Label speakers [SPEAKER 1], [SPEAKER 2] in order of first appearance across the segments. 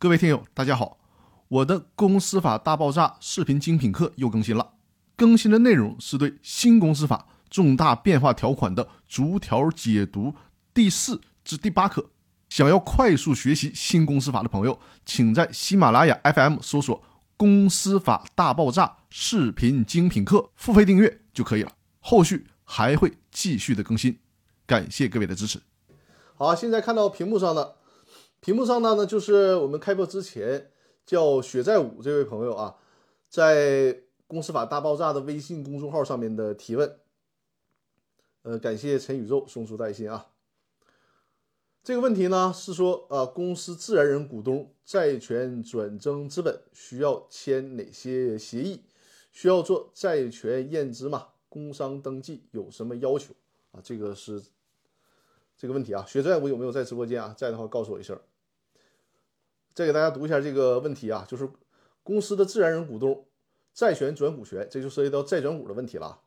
[SPEAKER 1] 各位听友，大家好，我的公司法大爆炸视频精品课又更新了。更新的内容是对新公司法重大变化条款的逐条解读，第四至第八课。想要快速学习新公司法的朋友，请在喜马拉雅 FM 搜索“公司法大爆炸视频精品课”，付费订阅就可以了。后续还会继续的更新，感谢各位的支持。
[SPEAKER 2] 好，现在看到屏幕上的。屏幕上呢，呢就是我们开播之前叫雪在五这位朋友啊，在《公司法大爆炸》的微信公众号上面的提问。呃，感谢陈宇宙送出带信啊。这个问题呢是说，呃，公司自然人股东债权转增资本需要签哪些协议？需要做债权验资吗？工商登记有什么要求啊？这个是。这个问题啊，学债我有没有在直播间啊？在的话告诉我一声。再给大家读一下这个问题啊，就是公司的自然人股东债权转股权，这就涉及到债转股的问题了，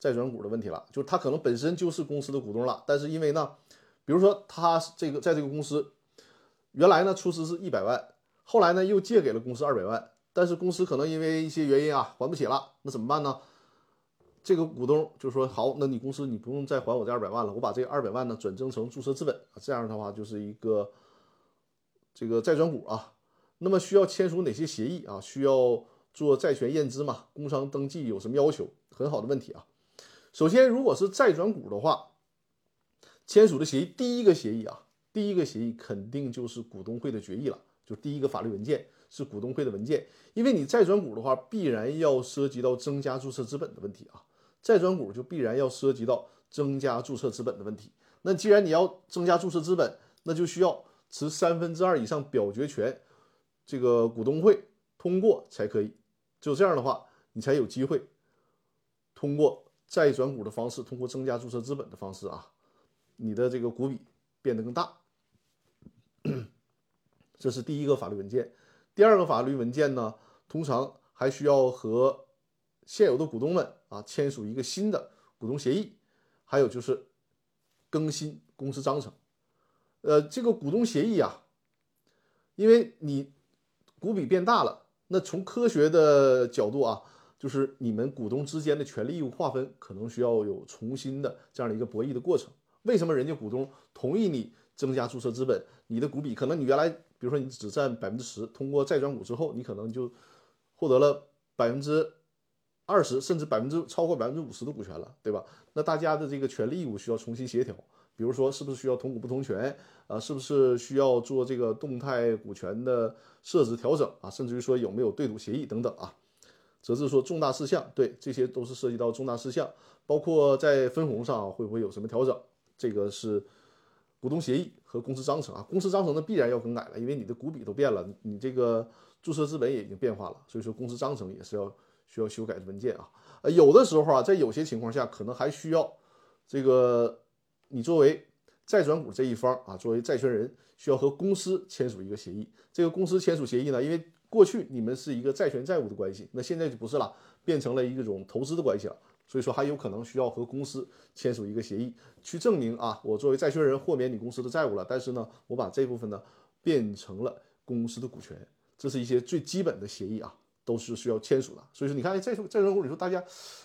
[SPEAKER 2] 债转股的问题了。就是他可能本身就是公司的股东了，但是因为呢，比如说他这个在这个公司原来呢出资是一百万，后来呢又借给了公司二百万，但是公司可能因为一些原因啊还不起了，那怎么办呢？这个股东就说好，那你公司你不用再还我这二百万了，我把这二百万呢转增成注册资本，这样的话就是一个这个债转股啊。那么需要签署哪些协议啊？需要做债权验资嘛？工商登记有什么要求？很好的问题啊。首先，如果是债转股的话，签署的协议第一个协议啊，第一个协议肯定就是股东会的决议了，就第一个法律文件是股东会的文件，因为你债转股的话，必然要涉及到增加注册资本的问题啊。债转股就必然要涉及到增加注册资本的问题。那既然你要增加注册资本，那就需要持三分之二以上表决权，这个股东会通过才可以。只有这样的话，你才有机会通过债转股的方式，通过增加注册资本的方式啊，你的这个股比变得更大。这是第一个法律文件。第二个法律文件呢，通常还需要和现有的股东们啊签署一个新的股东协议，还有就是更新公司章程。呃，这个股东协议啊，因为你股比变大了，那从科学的角度啊，就是你们股东之间的权利义务划分可能需要有重新的这样的一个博弈的过程。为什么人家股东同意你增加注册资本？你的股比可能你原来比如说你只占百分之十，通过债转股之后，你可能就获得了百分之。二十甚至百分之超过百分之五十的股权了，对吧？那大家的这个权利义务需要重新协调，比如说是不是需要同股不同权啊？是不是需要做这个动态股权的设置调整啊？甚至于说有没有对赌协议等等啊？则是说重大事项，对，这些都是涉及到重大事项，包括在分红上会不会有什么调整？这个是股东协议和公司章程啊。公司章程呢必然要更改了，因为你的股比都变了，你这个注册资本也已经变化了，所以说公司章程也是要。需要修改的文件啊，呃，有的时候啊，在有些情况下，可能还需要这个你作为债转股这一方啊，作为债权人，需要和公司签署一个协议。这个公司签署协议呢，因为过去你们是一个债权债务的关系，那现在就不是了，变成了一种投资的关系了。所以说，还有可能需要和公司签署一个协议，去证明啊，我作为债权人豁免你公司的债务了，但是呢，我把这部分呢变成了公司的股权，这是一些最基本的协议啊。都是需要签署的，所以说你看在在转股里头，大家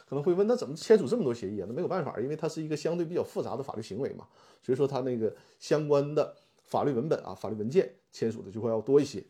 [SPEAKER 2] 可能会问，那怎么签署这么多协议啊？那没有办法，因为它是一个相对比较复杂的法律行为嘛，所以说它那个相关的法律文本啊、法律文件签署的就会要多一些。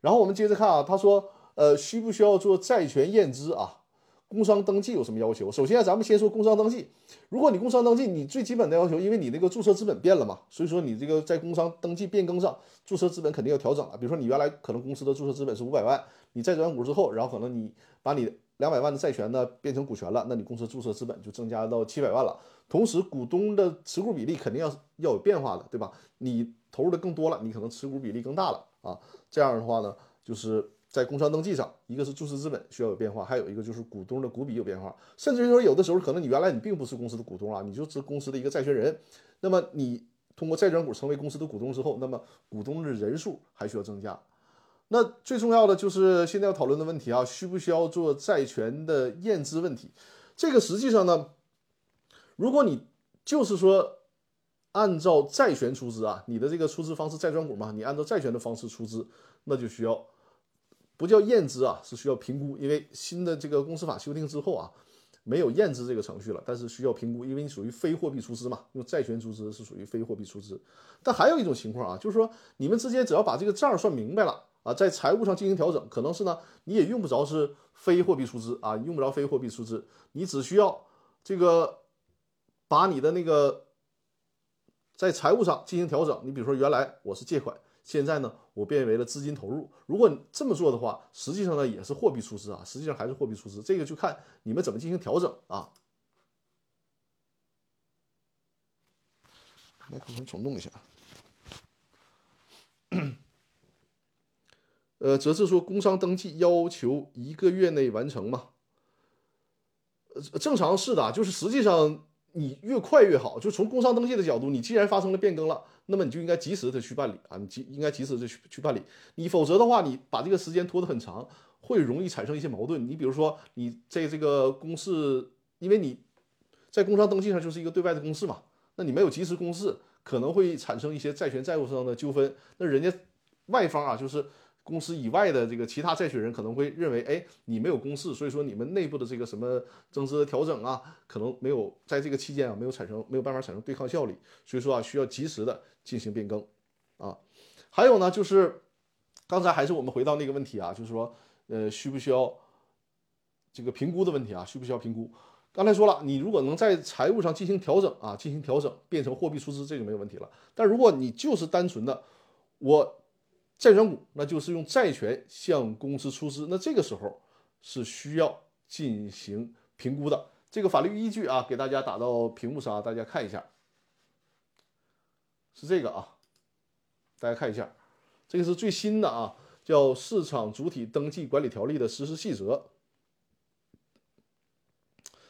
[SPEAKER 2] 然后我们接着看啊，他说，呃，需不需要做债权验资啊？工商登记有什么要求？首先，咱们先说工商登记。如果你工商登记，你最基本的要求，因为你那个注册资本变了嘛，所以说你这个在工商登记变更上，注册资本肯定要调整了。比如说你原来可能公司的注册资本是五百万，你债转股之后，然后可能你把你两百万的债权呢变成股权了，那你公司注册资本就增加到七百万了。同时，股东的持股比例肯定要要有变化的，对吧？你投入的更多了，你可能持股比例更大了啊。这样的话呢，就是。在工商登记上，一个是注册资本需要有变化，还有一个就是股东的股比有变化，甚至于说有的时候可能你原来你并不是公司的股东啊，你就是公司的一个债权人，那么你通过债转股成为公司的股东之后，那么股东的人数还需要增加。那最重要的就是现在要讨论的问题啊，需不需要做债权的验资问题？这个实际上呢，如果你就是说按照债权出资啊，你的这个出资方式债转股嘛，你按照债权的方式出资，那就需要不叫验资啊，是需要评估，因为新的这个公司法修订之后啊，没有验资这个程序了，但是需要评估，因为你属于非货币出资嘛，用债权出资是属于非货币出资。但还有一种情况啊，就是说你们之间只要把这个账算明白了啊，在财务上进行调整，可能是呢你也用不着是非货币出资啊，用不着非货币出资，你只需要这个把你的那个。在财务上进行调整，你比如说原来我是借款，现在呢我变为了资金投入。如果你这么做的话，实际上呢也是货币出资啊，实际上还是货币出资。这个就看你们怎么进行调整啊。麦克风重动一下。呃，则是说工商登记要求一个月内完成嘛？呃，正常是的，就是实际上。你越快越好，就从工商登记的角度，你既然发生了变更了，那么你就应该及时的去办理啊，你及应该及时的去去办理。你否则的话，你把这个时间拖得很长，会容易产生一些矛盾。你比如说，你在这个公示，因为你在工商登记上就是一个对外的公示嘛，那你没有及时公示，可能会产生一些债权债务上的纠纷。那人家外方啊，就是。公司以外的这个其他债权人可能会认为，哎，你没有公示，所以说你们内部的这个什么增资的调整啊，可能没有在这个期间啊没有产生没有办法产生对抗效力，所以说啊需要及时的进行变更啊。还有呢，就是刚才还是我们回到那个问题啊，就是说，呃，需不需要这个评估的问题啊？需不需要评估？刚才说了，你如果能在财务上进行调整啊，进行调整变成货币出资，这就没有问题了。但如果你就是单纯的我。债转股，那就是用债权向公司出资，那这个时候是需要进行评估的。这个法律依据啊，给大家打到屏幕上，大家看一下，是这个啊，大家看一下，这个是最新的啊，叫《市场主体登记管理条例》的实施细则，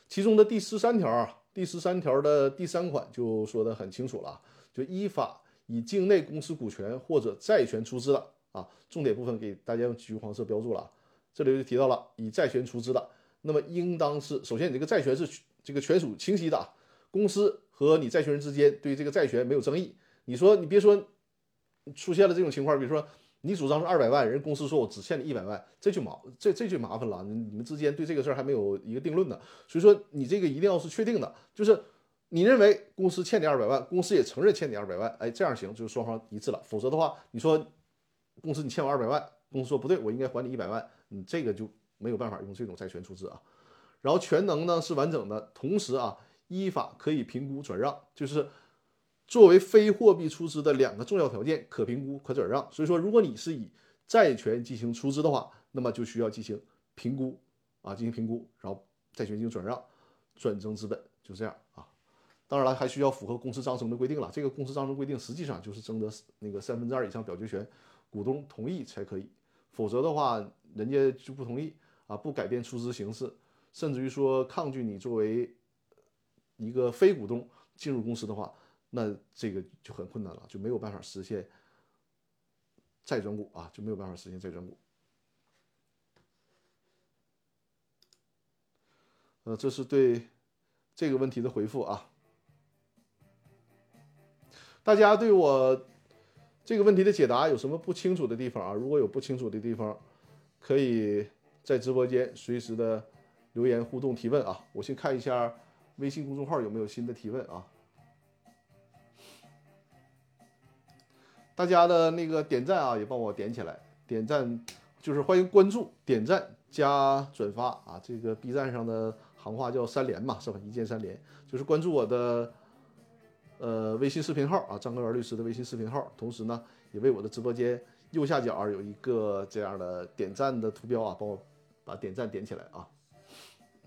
[SPEAKER 2] 其中的第十三条啊，第十三条的第三款就说的很清楚了，就依法。以境内公司股权或者债权出资的啊，重点部分给大家用橘黄色标注了。这里就提到了以债权出资的，那么应当是首先你这个债权是这个权属清晰的啊，公司和你债权人之间对这个债权没有争议。你说你别说出现了这种情况，比如说你主张是二百万，人公司说我只欠你一百万，这就麻这这就麻烦了，你们之间对这个事儿还没有一个定论呢。所以说你这个一定要是确定的，就是。你认为公司欠你二百万，公司也承认欠你二百万，哎，这样行，就是双方一致了。否则的话，你说公司你欠我二百万，公司说不对，我应该还你一百万，你这个就没有办法用这种债权出资啊。然后权能呢是完整的，同时啊，依法可以评估转让，就是作为非货币出资的两个重要条件，可评估可转让。所以说，如果你是以债权进行出资的话，那么就需要进行评估啊，进行评估，然后债权进行转让，转增资本，就这样。当然了，还需要符合公司章程的规定了。这个公司章程规定实际上就是征得那个三分之二以上表决权股东同意才可以，否则的话，人家就不同意啊，不改变出资形式，甚至于说抗拒你作为一个非股东进入公司的话，那这个就很困难了，就没有办法实现再转股啊，就没有办法实现再转股。呃，这是对这个问题的回复啊。大家对我这个问题的解答有什么不清楚的地方啊？如果有不清楚的地方，可以在直播间随时的留言互动提问啊。我先看一下微信公众号有没有新的提问啊。大家的那个点赞啊，也帮我点起来，点赞就是欢迎关注、点赞加转发啊。这个 B 站上的行话叫三连嘛，是吧？一键三连就是关注我的。呃，微信视频号啊，张根元律师的微信视频号，同时呢，也为我的直播间右下角有一个这样的点赞的图标啊，帮我把点赞点起来啊。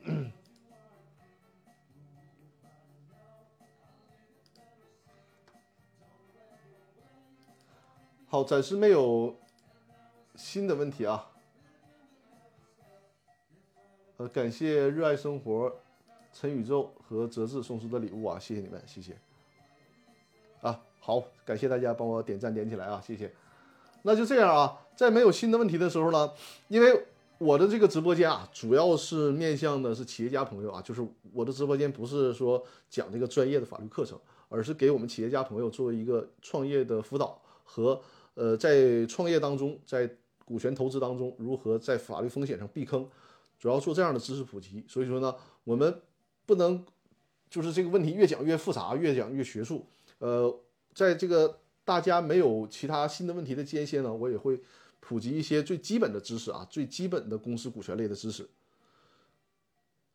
[SPEAKER 2] 好，暂时没有新的问题啊。呃，感谢热爱生活陈宇宙和泽志送出的礼物啊，谢谢你们，谢谢。好，感谢大家帮我点赞点起来啊，谢谢。那就这样啊，在没有新的问题的时候呢，因为我的这个直播间啊，主要是面向的是企业家朋友啊，就是我的直播间不是说讲这个专业的法律课程，而是给我们企业家朋友做一个创业的辅导和呃在创业当中，在股权投资当中如何在法律风险上避坑，主要做这样的知识普及。所以说呢，我们不能就是这个问题越讲越复杂，越讲越学术。呃，在这个大家没有其他新的问题的间歇呢，我也会普及一些最基本的知识啊，最基本的公司股权类的知识。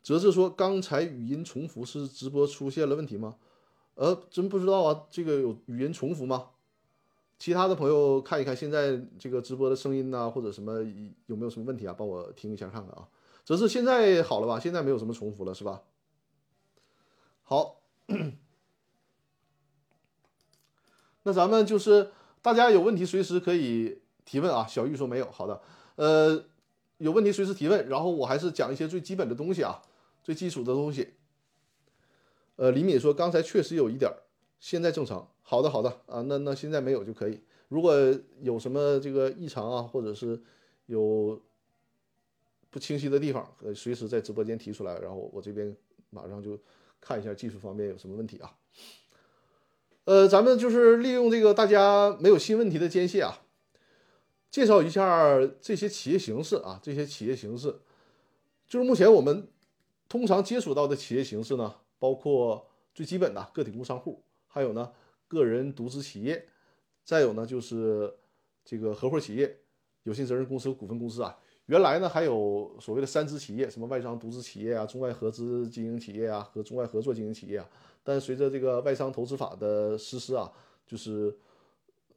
[SPEAKER 2] 则是说，刚才语音重复是直播出现了问题吗？呃，真不知道啊，这个有语音重复吗？其他的朋友看一看现在这个直播的声音呐，或者什么有没有什么问题啊？帮我听一下看看啊。则是现在好了吧？现在没有什么重复了是吧？好，那咱们就是大家有问题随时可以提问啊。小玉说没有，好的，呃，有问题随时提问，然后我还是讲一些最基本的东西啊。最基础的东西，呃，李敏说刚才确实有一点，现在正常。好的，好的啊，那那现在没有就可以。如果有什么这个异常啊，或者是有不清晰的地方，呃，随时在直播间提出来，然后我这边马上就看一下技术方面有什么问题啊。呃，咱们就是利用这个大家没有新问题的间隙啊，介绍一下这些企业形式啊，这些企业形式，就是目前我们。通常接触到的企业形式呢，包括最基本的个体工商户，还有呢个人独资企业，再有呢就是这个合伙企业、有限责任公司股份公司啊。原来呢还有所谓的三资企业，什么外商独资企业啊、中外合资经营企业啊和中外合作经营企业啊。但随着这个外商投资法的实施啊，就是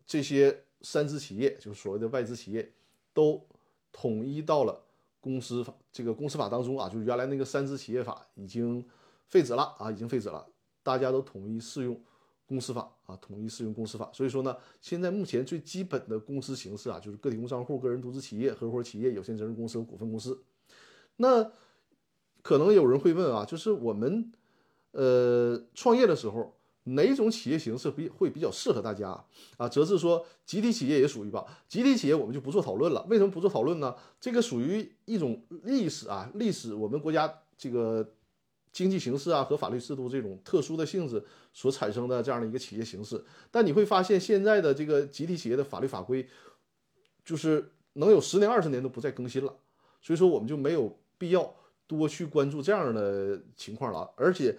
[SPEAKER 2] 这些三资企业，就是所谓的外资企业，都统一到了。公司法这个公司法当中啊，就是原来那个三资企业法已经废止了啊，已经废止了，大家都统一适用公司法啊，统一适用公司法。所以说呢，现在目前最基本的公司形式啊，就是个体工商户、个人独资企业、合伙企业、有限责任公司和股份公司。那可能有人会问啊，就是我们呃创业的时候。哪种企业形式比会比较适合大家啊？则是说集体企业也属于吧。集体企业我们就不做讨论了。为什么不做讨论呢？这个属于一种历史啊，历史我们国家这个经济形势啊和法律制度这种特殊的性质所产生的这样的一个企业形式。但你会发现现在的这个集体企业的法律法规，就是能有十年二十年都不再更新了。所以说我们就没有必要多去关注这样的情况了，而且。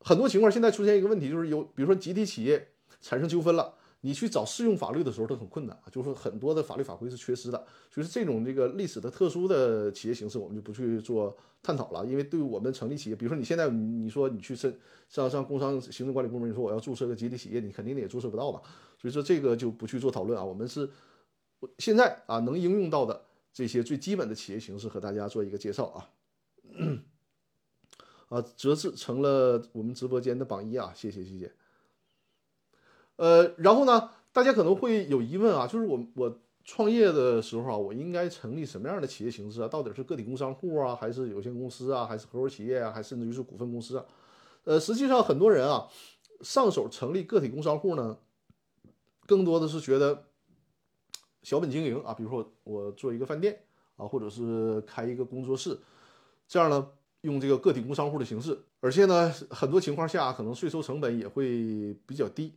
[SPEAKER 2] 很多情况现在出现一个问题，就是有比如说集体企业产生纠纷了，你去找适用法律的时候都很困难啊，就是很多的法律法规是缺失的。所以说这种这个历史的特殊的企业形式，我们就不去做探讨了。因为对于我们成立企业，比如说你现在你说你去申上上工商行政管理部门，你说我要注册个集体企业，你肯定也注册不到吧？所以说这个就不去做讨论啊。我们是现在啊能应用到的这些最基本的企业形式和大家做一个介绍啊。啊，折至成了我们直播间的榜一啊！谢谢谢谢。呃，然后呢，大家可能会有疑问啊，就是我我创业的时候啊，我应该成立什么样的企业形式啊？到底是个体工商户啊，还是有限公司啊，还是合伙企业啊，还甚至于是股份公司啊？呃，实际上很多人啊，上手成立个体工商户呢，更多的是觉得小本经营啊，比如说我做一个饭店啊，或者是开一个工作室，这样呢。用这个个体工商户的形式，而且呢，很多情况下可能税收成本也会比较低。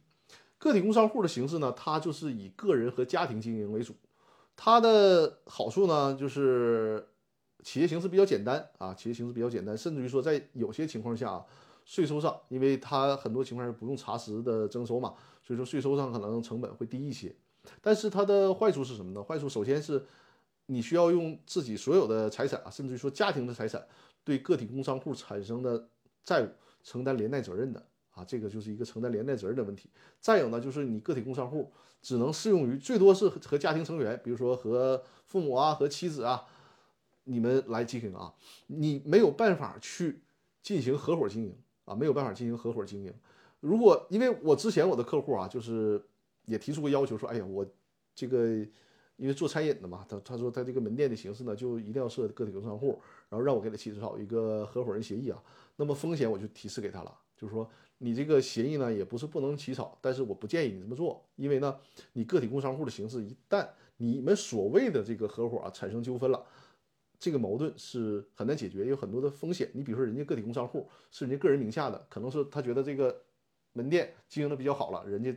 [SPEAKER 2] 个体工商户的形式呢，它就是以个人和家庭经营为主。它的好处呢，就是企业形式比较简单啊，企业形式比较简单，甚至于说在有些情况下，税收上，因为它很多情况是不用查实的征收嘛，所以说税收上可能成本会低一些。但是它的坏处是什么呢？坏处首先是你需要用自己所有的财产啊，甚至于说家庭的财产。对个体工商户产生的债务承担连带责任的啊，这个就是一个承担连带责任的问题。再有呢，就是你个体工商户只能适用于最多是和家庭成员，比如说和父母啊、和妻子啊，你们来进行啊，你没有办法去进行合伙经营啊，没有办法进行合伙经营。如果因为我之前我的客户啊，就是也提出过要求说，哎呀，我这个。因为做餐饮的嘛，他他说他这个门店的形式呢，就一定要设个体工商户，然后让我给他起草一个合伙人协议啊。那么风险我就提示给他了，就是说你这个协议呢也不是不能起草，但是我不建议你这么做，因为呢你个体工商户的形式一旦你们所谓的这个合伙啊产生纠纷了，这个矛盾是很难解决，有很多的风险。你比如说人家个体工商户是人家个人名下的，可能是他觉得这个门店经营的比较好了，人家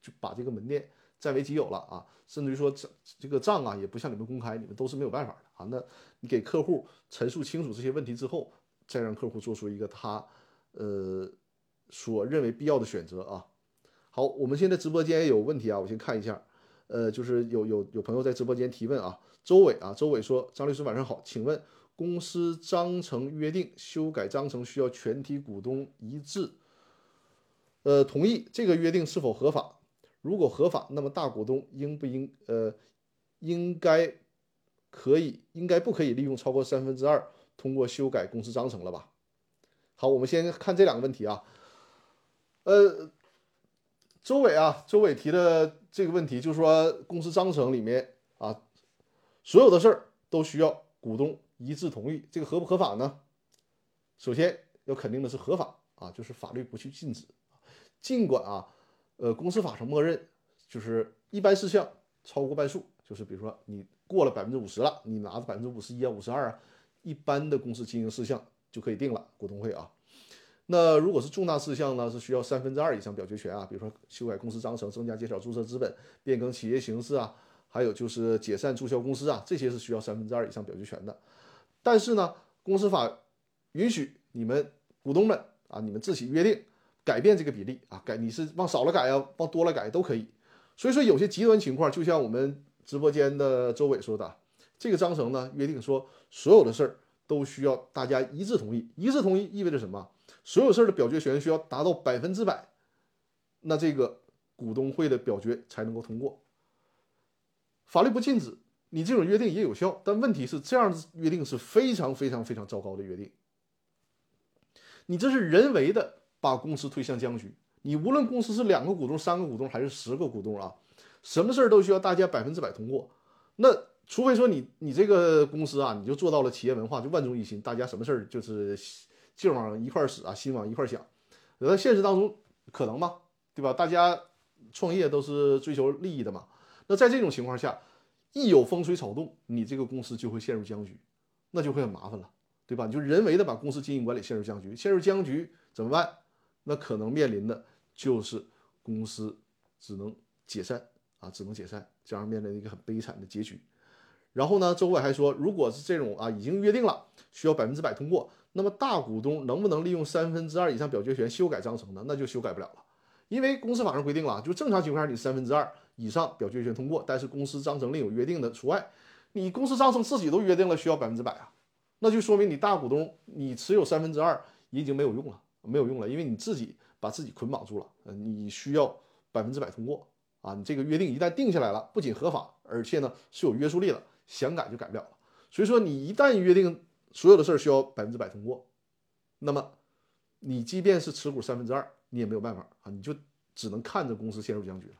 [SPEAKER 2] 就把这个门店占为己有了啊，甚至于说这这个账啊也不向你们公开，你们都是没有办法的啊。那你给客户陈述清楚这些问题之后，再让客户做出一个他呃所认为必要的选择啊。好，我们现在直播间有问题啊，我先看一下，呃，就是有有有朋友在直播间提问啊，周伟啊，周伟说，张律师晚上好，请问公司章程约定修改章程需要全体股东一致，呃，同意这个约定是否合法？如果合法，那么大股东应不应呃应该可以应该不可以利用超过三分之二通过修改公司章程了吧？好，我们先看这两个问题啊，呃。周伟啊，周伟提的这个问题就是说，公司章程里面啊，所有的事儿都需要股东一致同意，这个合不合法呢？首先要肯定的是合法啊，就是法律不去禁止。尽管啊，呃，公司法上默认就是一般事项超过半数，就是比如说你过了百分之五十了，你拿着百分之五十一啊、五十二啊，一般的公司经营事项就可以定了股东会啊。那如果是重大事项呢，是需要三分之二以上表决权啊，比如说修改公司章程、增加减少注册资本、变更企业形式啊，还有就是解散注销公司啊，这些是需要三分之二以上表决权的。但是呢，公司法允许你们股东们啊，你们自己约定改变这个比例啊，改你是往少了改呀，往多了改都可以。所以说有些极端情况，就像我们直播间的周伟说的，这个章程呢约定说所有的事儿都需要大家一致同意，一致同意意味着什么？所有事儿的表决权需要达到百分之百，那这个股东会的表决才能够通过。法律不禁止你这种约定也有效，但问题是这样的约定是非常非常非常糟糕的约定。你这是人为的把公司推向僵局。你无论公司是两个股东、三个股东还是十个股东啊，什么事儿都需要大家百分之百通过。那除非说你你这个公司啊，你就做到了企业文化就万众一心，大家什么事儿就是。劲往一块使啊，心往一块想，在现实当中可能吗？对吧？大家创业都是追求利益的嘛。那在这种情况下，一有风吹草动，你这个公司就会陷入僵局，那就会很麻烦了，对吧？你就人为的把公司经营管理陷入僵局，陷入僵局怎么办？那可能面临的就是公司只能解散啊，只能解散，这样面临一个很悲惨的结局。然后呢，周伟还说，如果是这种啊，已经约定了，需要百分之百通过。那么大股东能不能利用三分之二以上表决权修改章程呢？那就修改不了了，因为公司法上规定了，就正常情况下你三分之二以上表决权通过，但是公司章程另有约定的除外。你公司章程自己都约定了需要百分之百啊，那就说明你大股东你持有三分之二已经没有用了，没有用了，因为你自己把自己捆绑住了。嗯，你需要百分之百通过啊，你这个约定一旦定下来了，不仅合法，而且呢是有约束力的，想改就改不了了。所以说你一旦约定。所有的事儿需要百分之百通过，那么你即便是持股三分之二，你也没有办法啊，你就只能看着公司陷入僵局了。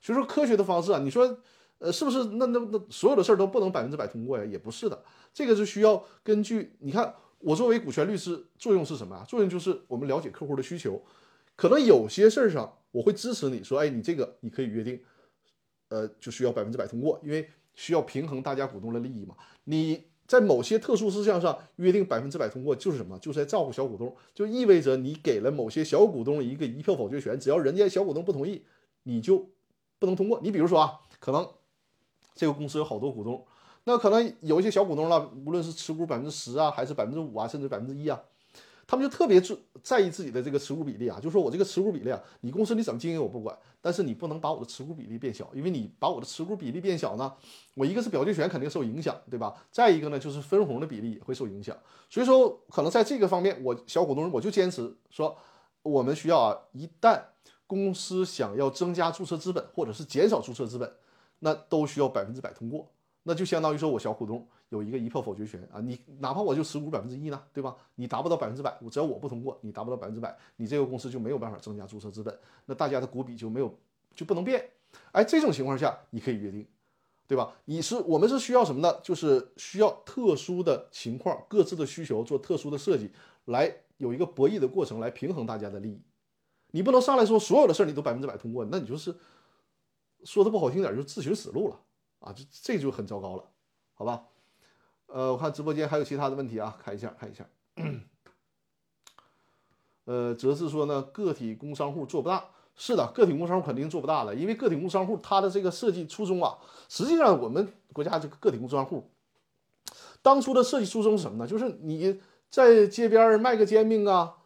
[SPEAKER 2] 所以说科学的方式啊，你说呃是不是？那那那所有的事儿都不能百分之百通过呀？也不是的，这个是需要根据你看我作为股权律师作用是什么啊？作用就是我们了解客户的需求，可能有些事儿上我会支持你说，哎，你这个你可以约定，呃，就需要百分之百通过，因为需要平衡大家股东的利益嘛，你。在某些特殊事项上约定百分之百通过，就是什么？就是在照顾小股东，就意味着你给了某些小股东一个一票否决权，只要人家小股东不同意，你就不能通过。你比如说啊，可能这个公司有好多股东，那可能有一些小股东了，无论是持股百分之十啊，还是百分之五啊，甚至百分之一啊。他们就特别注在意自己的这个持股比例啊，就说我这个持股比例啊，你公司你怎么经营我不管，但是你不能把我的持股比例变小，因为你把我的持股比例变小呢，我一个是表决权肯定受影响，对吧？再一个呢，就是分红的比例也会受影响。所以说，可能在这个方面，我小股东我就坚持说，我们需要啊，一旦公司想要增加注册资本或者是减少注册资本，那都需要百分之百通过。那就相当于说，我小股东有一个一票否决权啊，你哪怕我就持股百分之一呢，对吧？你达不到百分之百，我只要我不通过，你达不到百分之百，你这个公司就没有办法增加注册资本，那大家的股比就没有就不能变。哎，这种情况下你可以约定，对吧？你是我们是需要什么呢？就是需要特殊的情况，各自的需求做特殊的设计，来有一个博弈的过程，来平衡大家的利益。你不能上来说所有的事你都百分之百通过，那你就是说的不好听点，就自寻死路了。啊，这这就很糟糕了，好吧？呃，我看直播间还有其他的问题啊，看一下看一下。呃，则是说呢，个体工商户做不大。是的，个体工商户肯定做不大的，因为个体工商户它的这个设计初衷啊，实际上我们国家这个个体工商户当初的设计初衷是什么呢？就是你在街边卖个煎饼啊，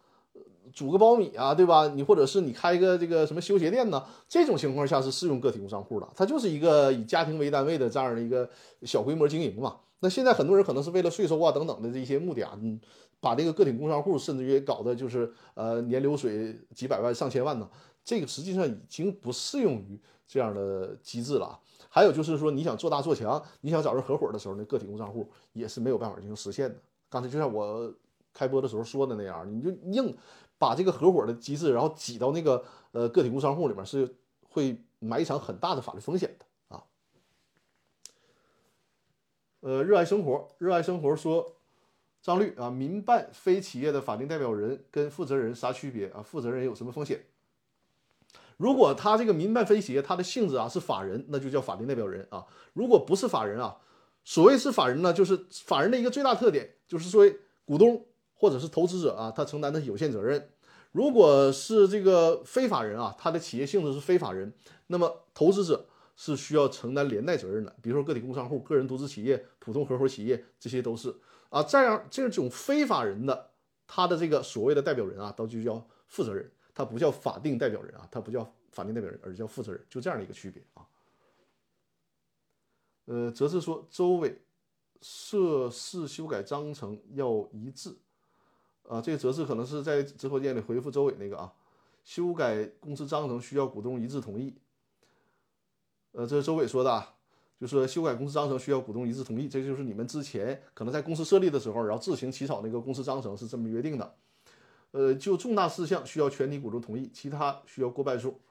[SPEAKER 2] 煮个苞米啊，对吧？你或者是你开一个这个什么修鞋店呢？这种情况下是适用个体工商户的，它就是一个以家庭为单位的这样的一个小规模经营嘛。那现在很多人可能是为了税收啊等等的这些目的啊，嗯，把这个个体工商户甚至于搞的就是呃年流水几百万上千万呢。这个实际上已经不适用于这样的机制了。还有就是说，你想做大做强，你想找人合伙的时候，那个体工商户也是没有办法进行实现的。刚才就像我开播的时候说的那样，你就硬把这个合伙的机制，然后挤到那个呃个体工商户里面，是会埋一场很大的法律风险的啊。呃，热爱生活，热爱生活说，张律啊，民办非企业的法定代表人跟负责人啥区别啊？负责人有什么风险？如果他这个民办非企业，它的性质啊是法人，那就叫法定代表人啊。如果不是法人啊，所谓是法人呢，就是法人的一个最大特点，就是说股东或者是投资者啊，他承担的有限责任。如果是这个非法人啊，他的企业性质是非法人，那么投资者是需要承担连带责任的。比如说个体工商户、个人独资企业、普通合伙企业，这些都是啊。这样这种非法人的，他的这个所谓的代表人啊，都就叫负责人。他不叫法定代表人啊，他不叫法定代表人，而叫负责人，就这样的一个区别啊。呃，则是说周伟涉事修改章程要一致啊，这个则是可能是在直播间里回复周伟那个啊，修改公司章程需要股东一致同意。呃，这是周伟说的啊，就是修改公司章程需要股东一致同意，这就是你们之前可能在公司设立的时候，然后自行起草那个公司章程是这么约定的。呃，就重大事项需要全体股东同意，其他需要过半数。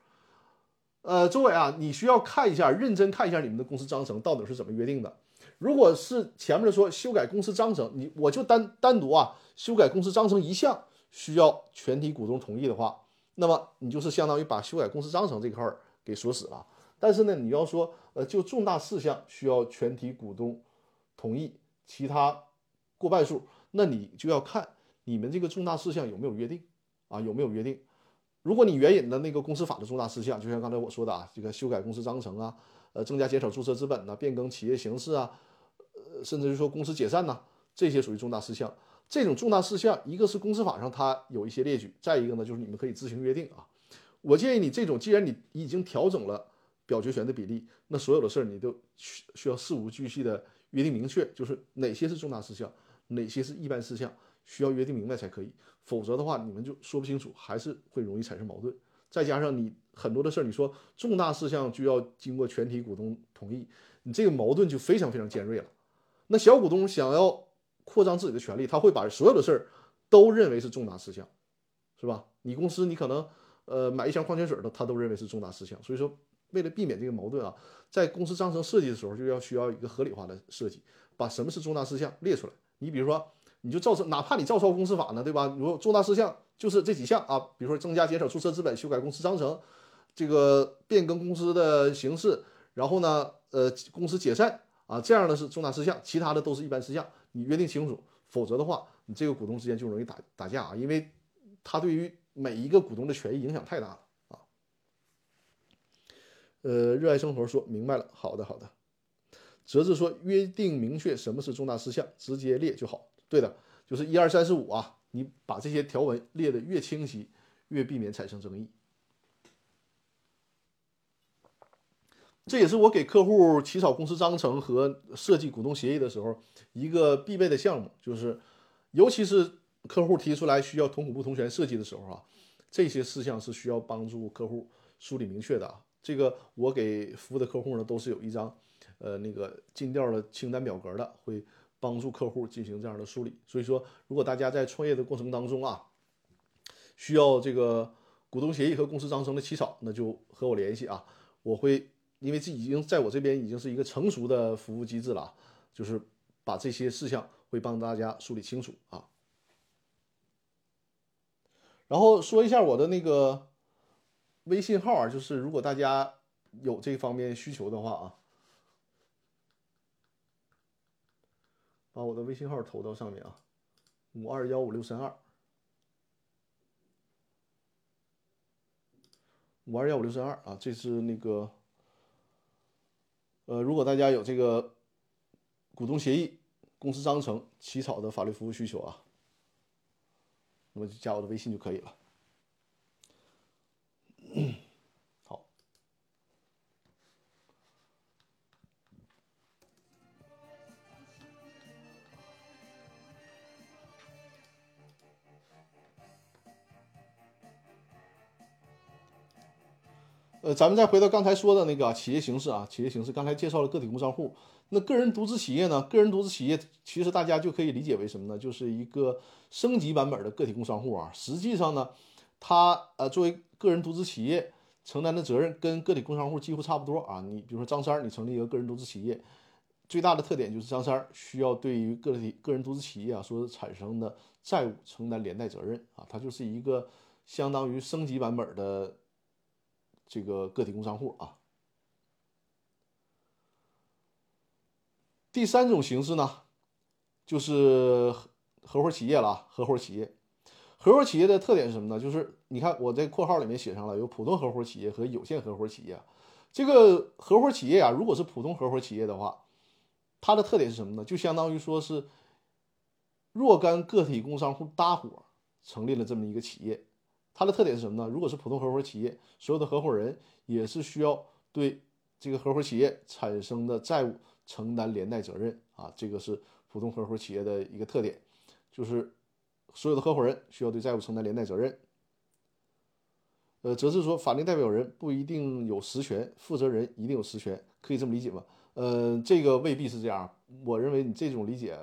[SPEAKER 2] 呃，周伟啊，你需要看一下，认真看一下你们的公司章程到底是怎么约定的。如果是前面说修改公司章程，你我就单单独啊修改公司章程一项需要全体股东同意的话，那么你就是相当于把修改公司章程这块儿给锁死了。但是呢，你要说呃就重大事项需要全体股东同意，其他过半数，那你就要看。你们这个重大事项有没有约定啊？有没有约定？如果你援引的那个公司法的重大事项，就像刚才我说的啊，这个修改公司章程啊，呃，增加减少注册资本呐，变更企业形式啊，呃，甚至于说公司解散呐，这些属于重大事项。这种重大事项，一个是公司法上它有一些列举，再一个呢就是你们可以自行约定啊。我建议你这种，既然你已经调整了表决权的比例，那所有的事儿你都需需要事无巨细的约定明确，就是哪些是重大事项，哪些是一般事项。需要约定明白才可以，否则的话你们就说不清楚，还是会容易产生矛盾。再加上你很多的事儿，你说重大事项就要经过全体股东同意，你这个矛盾就非常非常尖锐了。那小股东想要扩张自己的权利，他会把所有的事儿都认为是重大事项，是吧？你公司你可能呃买一箱矿泉水的，他都认为是重大事项。所以说，为了避免这个矛盾啊，在公司章程设计的时候就要需要一个合理化的设计，把什么是重大事项列出来。你比如说。你就照抄，哪怕你照抄公司法呢，对吧？如果重大事项就是这几项啊，比如说增加、减少注册资本、修改公司章程、这个变更公司的形式，然后呢，呃，公司解散啊，这样的是重大事项，其他的都是一般事项。你约定清楚，否则的话，你这个股东之间就容易打打架啊，因为他对于每一个股东的权益影响太大了啊。呃，热爱生活说明白了，好的好的。则是说约定明确什么是重大事项，直接列就好。对的，就是一二三四五啊，你把这些条文列得越清晰，越避免产生争议。这也是我给客户起草公司章程和设计股东协议的时候一个必备的项目，就是尤其是客户提出来需要同股不同权设计的时候啊，这些事项是需要帮助客户梳理明确的啊。这个我给服务的客户呢，都是有一张呃那个尽调的清单表格的，会。帮助客户进行这样的梳理，所以说，如果大家在创业的过程当中啊，需要这个股东协议和公司章程的起草，那就和我联系啊，我会，因为这已经在我这边已经是一个成熟的服务机制了，就是把这些事项会帮大家梳理清楚啊。然后说一下我的那个微信号啊，就是如果大家有这方面需求的话啊。把我的微信号投到上面啊，五二幺五六三二。五二幺五六三二啊，这是那个，呃，如果大家有这个股东协议、公司章程起草的法律服务需求啊，那么就加我的微信就可以了。呃，咱们再回到刚才说的那个企业形式啊，企业形式刚才介绍了个体工商户，那个人独资企业呢？个人独资企业其实大家就可以理解为什么呢？就是一个升级版本的个体工商户啊。实际上呢，它呃作为个人独资企业承担的责任跟个体工商户几乎差不多啊。你比如说张三儿，你成立一个个人独资企业，最大的特点就是张三儿需要对于个体个人独资企业啊所产生的债务承担连带责任啊，它就是一个相当于升级版本的。这个个体工商户啊，第三种形式呢，就是合伙企业了。合伙企业，合伙企业的特点是什么呢？就是你看我在括号里面写上了，有普通合伙企业和有限合伙企业。这个合伙企业啊，如果是普通合伙企业的话，它的特点是什么呢？就相当于说是若干个体工商户搭伙成立了这么一个企业。它的特点是什么呢？如果是普通合伙企业，所有的合伙人也是需要对这个合伙企业产生的债务承担连带责任啊，这个是普通合伙企业的一个特点，就是所有的合伙人需要对债务承担连带责任。呃，则是说法定代表人不一定有实权，负责人一定有实权，可以这么理解吗？呃，这个未必是这样，我认为你这种理解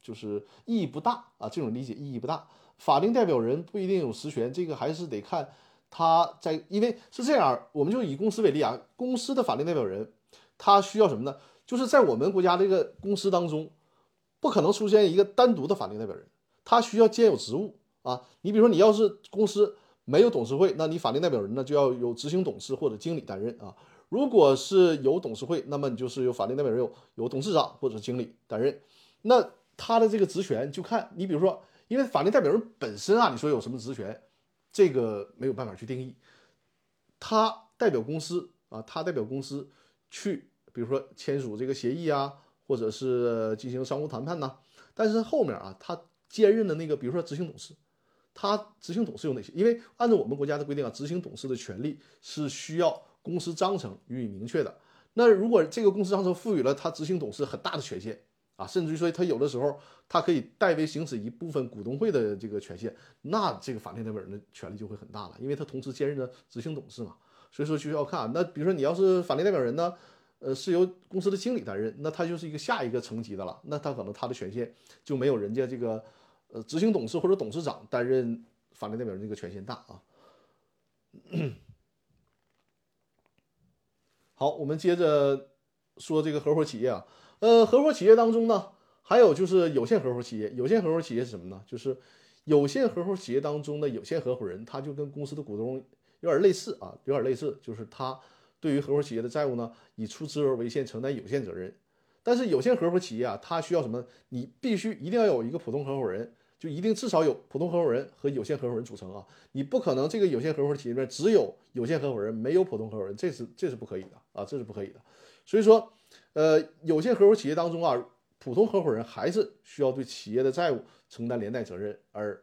[SPEAKER 2] 就是意义不大啊，这种理解意义不大。法定代表人不一定有实权，这个还是得看他在，因为是这样，我们就以公司为例啊，公司的法定代表人，他需要什么呢？就是在我们国家这个公司当中，不可能出现一个单独的法定代表人，他需要兼有职务啊。你比如说，你要是公司没有董事会，那你法定代表人呢就要有执行董事或者经理担任啊。如果是有董事会，那么你就是有法定代表人有有董事长或者经理担任，那他的这个职权就看你，比如说。因为法定代表人本身啊，你说有什么职权，这个没有办法去定义。他代表公司啊，他代表公司去，比如说签署这个协议啊，或者是进行商务谈判呐。但是后面啊，他兼任的那个，比如说执行董事，他执行董事有哪些？因为按照我们国家的规定啊，执行董事的权利是需要公司章程予以明确的。那如果这个公司章程赋予了他执行董事很大的权限。啊，甚至于说他有的时候，他可以代为行使一部分股东会的这个权限，那这个法定代表人的权利就会很大了，因为他同时兼任着执行董事嘛。所以说就要看，那比如说你要是法定代表人呢，呃，是由公司的经理担任，那他就是一个下一个层级的了，那他可能他的权限就没有人家这个呃执行董事或者董事长担任法定代表人这个权限大啊。好，我们接着说这个合伙企业啊。呃，合伙企业当中呢，还有就是有限合伙企业。有限合伙企业是什么呢？就是有限合伙企业当中的有限合伙人，他就跟公司的股东有点类似啊，有点类似，就是他对于合伙企业的债务呢，以出资额为限，承担有限责任。但是有限合伙企业啊，它需要什么？你必须一定要有一个普通合伙人，就一定至少有普通合伙人和有限合伙人组成啊。你不可能这个有限合伙企业里面只有有限合伙人，没有普通合伙人，这是这是不可以的啊，这是不可以的。所以说。呃，有限合伙企业当中啊，普通合伙人还是需要对企业的债务承担连带责任，而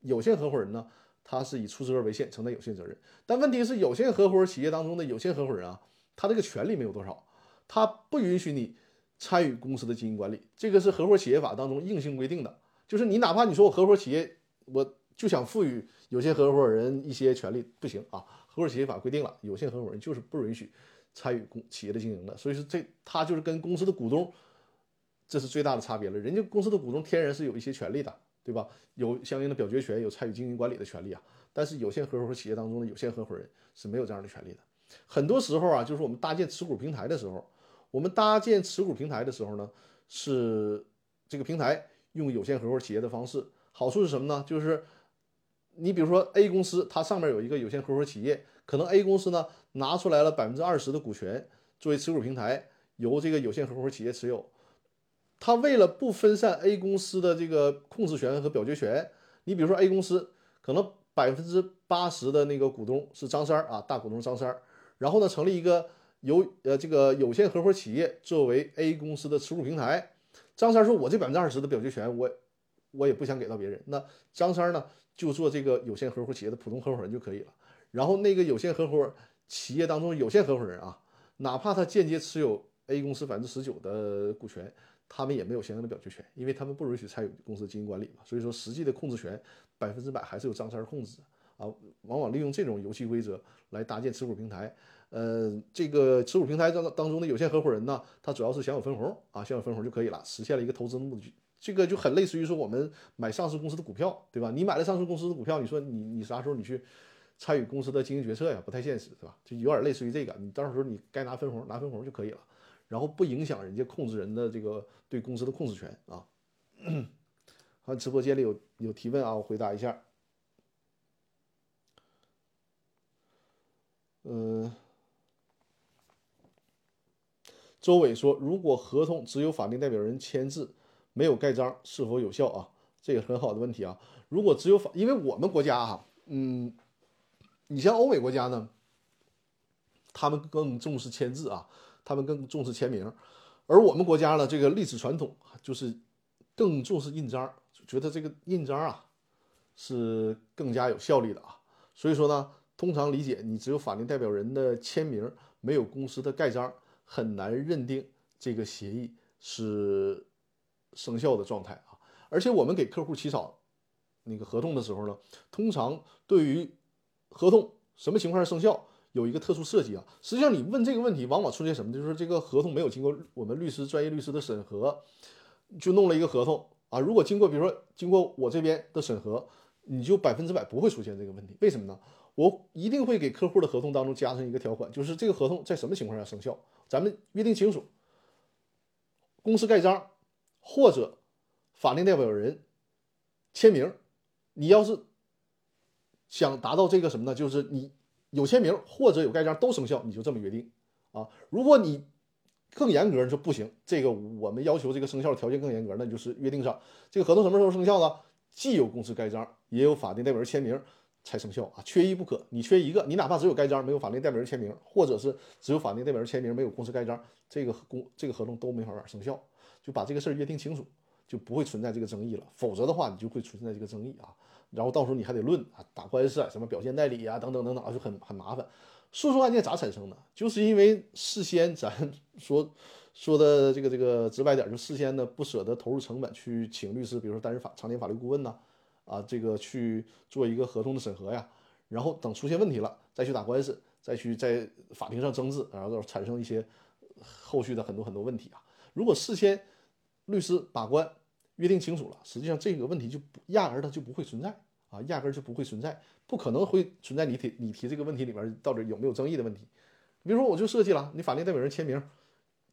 [SPEAKER 2] 有限合伙人呢，他是以出资额为限承担有限责任。但问题是，有限合伙企业当中的有限合伙人啊，他这个权利没有多少，他不允许你参与公司的经营管理，这个是合伙企业法当中硬性规定的。就是你哪怕你说我合伙企业，我就想赋予有限合伙人一些权利，不行啊，合伙企业法规定了，有限合伙人就是不允许。参与公企业的经营的，所以说这他就是跟公司的股东，这是最大的差别了。人家公司的股东天然是有一些权利的，对吧？有相应的表决权，有参与经营管理的权利啊。但是有限合伙企业当中的有限合伙人是没有这样的权利的。很多时候啊，就是我们搭建持股平台的时候，我们搭建持股平台的时候呢，是这个平台用有限合伙企业的方式，好处是什么呢？就是你比如说 A 公司，它上面有一个有限合伙企业。可能 A 公司呢拿出来了百分之二十的股权作为持股平台，由这个有限合伙企业持有。他为了不分散 A 公司的这个控制权和表决权，你比如说 A 公司可能百分之八十的那个股东是张三啊，大股东张三。然后呢，成立一个由呃这个有限合伙企业作为 A 公司的持股平台。张三说：“我这百分之二十的表决权，我我也不想给到别人。”那张三呢，就做这个有限合伙企业的普通合伙人就可以了。然后那个有限合伙企业当中有限合伙人啊，哪怕他间接持有 A 公司百分之十九的股权，他们也没有相应的表决权，因为他们不允许参与公司经营管理嘛。所以说，实际的控制权百分之百还是由张三控制啊。往往利用这种游戏规则来搭建持股平台。呃，这个持股平台当当中的有限合伙人呢，他主要是享有分红啊，享有分红就可以了，实现了一个投资的目的。这个就很类似于说我们买上市公司的股票，对吧？你买了上市公司的股票，你说你你啥时候你去参与公司的经营决策呀？不太现实，是吧？就有点类似于这个，你到时候你该拿分红拿分红就可以了，然后不影响人家控制人的这个对公司的控制权啊。好，直播间里有有提问啊，我回答一下。嗯。周伟说：“如果合同只有法定代表人签字，没有盖章，是否有效啊？这个很好的问题啊。如果只有法，因为我们国家哈，嗯，你像欧美国家呢，他们更重视签字啊，他们更重视签名，而我们国家呢，这个历史传统就是更重视印章，觉得这个印章啊是更加有效力的啊。所以说呢，通常理解，你只有法定代表人的签名，没有公司的盖章。”很难认定这个协议是生效的状态啊！而且我们给客户起草那个合同的时候呢，通常对于合同什么情况下生效有一个特殊设计啊。实际上，你问这个问题，往往出现什么？就是这个合同没有经过我们律师专业律师的审核，就弄了一个合同啊。如果经过，比如说经过我这边的审核，你就百分之百不会出现这个问题。为什么呢？我一定会给客户的合同当中加上一个条款，就是这个合同在什么情况下生效。咱们约定清楚，公司盖章或者法定代表人签名。你要是想达到这个什么呢？就是你有签名或者有盖章都生效，你就这么约定啊。如果你更严格，你说不行，这个我们要求这个生效条件更严格，那就是约定上这个合同什么时候生效呢？既有公司盖章，也有法定代表人签名。才生效啊，缺一不可。你缺一个，你哪怕只有盖章，没有法定代表人签名，或者是只有法定代表人签名，没有公司盖章，这个公这个合同都没法法生效。就把这个事儿约定清楚，就不会存在这个争议了。否则的话，你就会存在这个争议啊。然后到时候你还得论啊，打官司啊，什么表现代理啊，等等等等，就很很麻烦。诉讼案件咋产生的？就是因为事先咱 说说的这个这个直白点，就事先呢不舍得投入成本去请律师，比如说担任法常年法律顾问呐。啊，这个去做一个合同的审核呀，然后等出现问题了，再去打官司，再去在法庭上争执，然后产生一些后续的很多很多问题啊。如果事先律师把关约定清楚了，实际上这个问题就不压根儿它就不会存在啊，压根儿就不会存在，不可能会存在你提你提这个问题里面到底有没有争议的问题。比如说我就设计了，你法定代表人签名，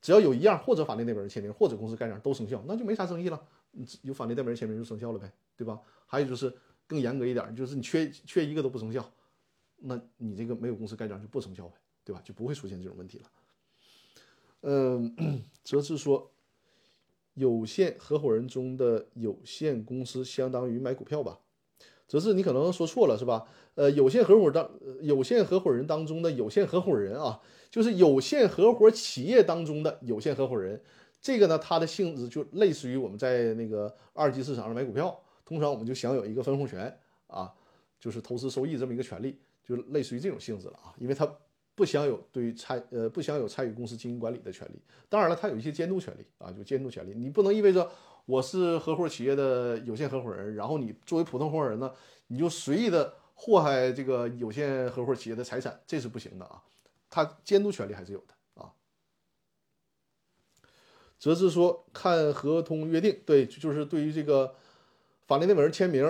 [SPEAKER 2] 只要有一样或者法定代表人签名或者公司盖章都生效，那就没啥争议了，有法定代表人签名就生效了呗，对吧？还有就是更严格一点，就是你缺缺一个都不生效，那你这个没有公司盖章就不生效呗，对吧？就不会出现这种问题了。嗯，则是说，有限合伙人中的有限公司相当于买股票吧？只是你可能说错了，是吧？呃，有限合伙当有限合伙人当中的有限合伙人啊，就是有限合伙企业当中的有限合伙人。这个呢，它的性质就类似于我们在那个二级市场上买股票。通常我们就享有一个分红权啊，就是投资收益这么一个权利，就类似于这种性质了啊。因为它不享有对于参呃不享有参与公司经营管理的权利，当然了，他有一些监督权利啊，有监督权利。你不能意味着我是合伙企业的有限合伙人，然后你作为普通合伙人呢，你就随意的祸害这个有限合伙企业的财产，这是不行的啊。他监督权利还是有的啊。则是说看合同约定，对，就是对于这个。法定代表人签名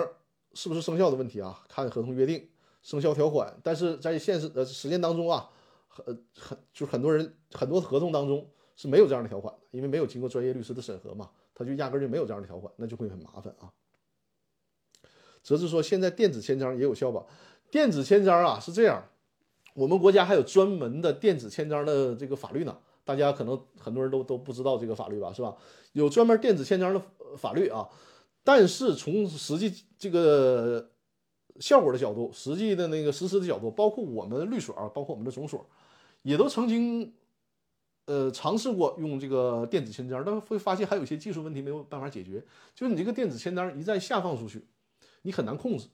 [SPEAKER 2] 是不是生效的问题啊？看合同约定生效条款，但是在现实呃实践当中啊，很很就是很多人很多合同当中是没有这样的条款的，因为没有经过专业律师的审核嘛，他就压根就没有这样的条款，那就会很麻烦啊。则是说现在电子签章也有效吧？电子签章啊是这样，我们国家还有专门的电子签章的这个法律呢，大家可能很多人都都不知道这个法律吧，是吧？有专门电子签章的法律啊。但是从实际这个效果的角度、实际的那个实施的角度，包括我们律所，包括我们的总所，也都曾经呃尝试过用这个电子签章，但会发现还有一些技术问题没有办法解决。就是你这个电子签章一旦下放出去，你很难控制。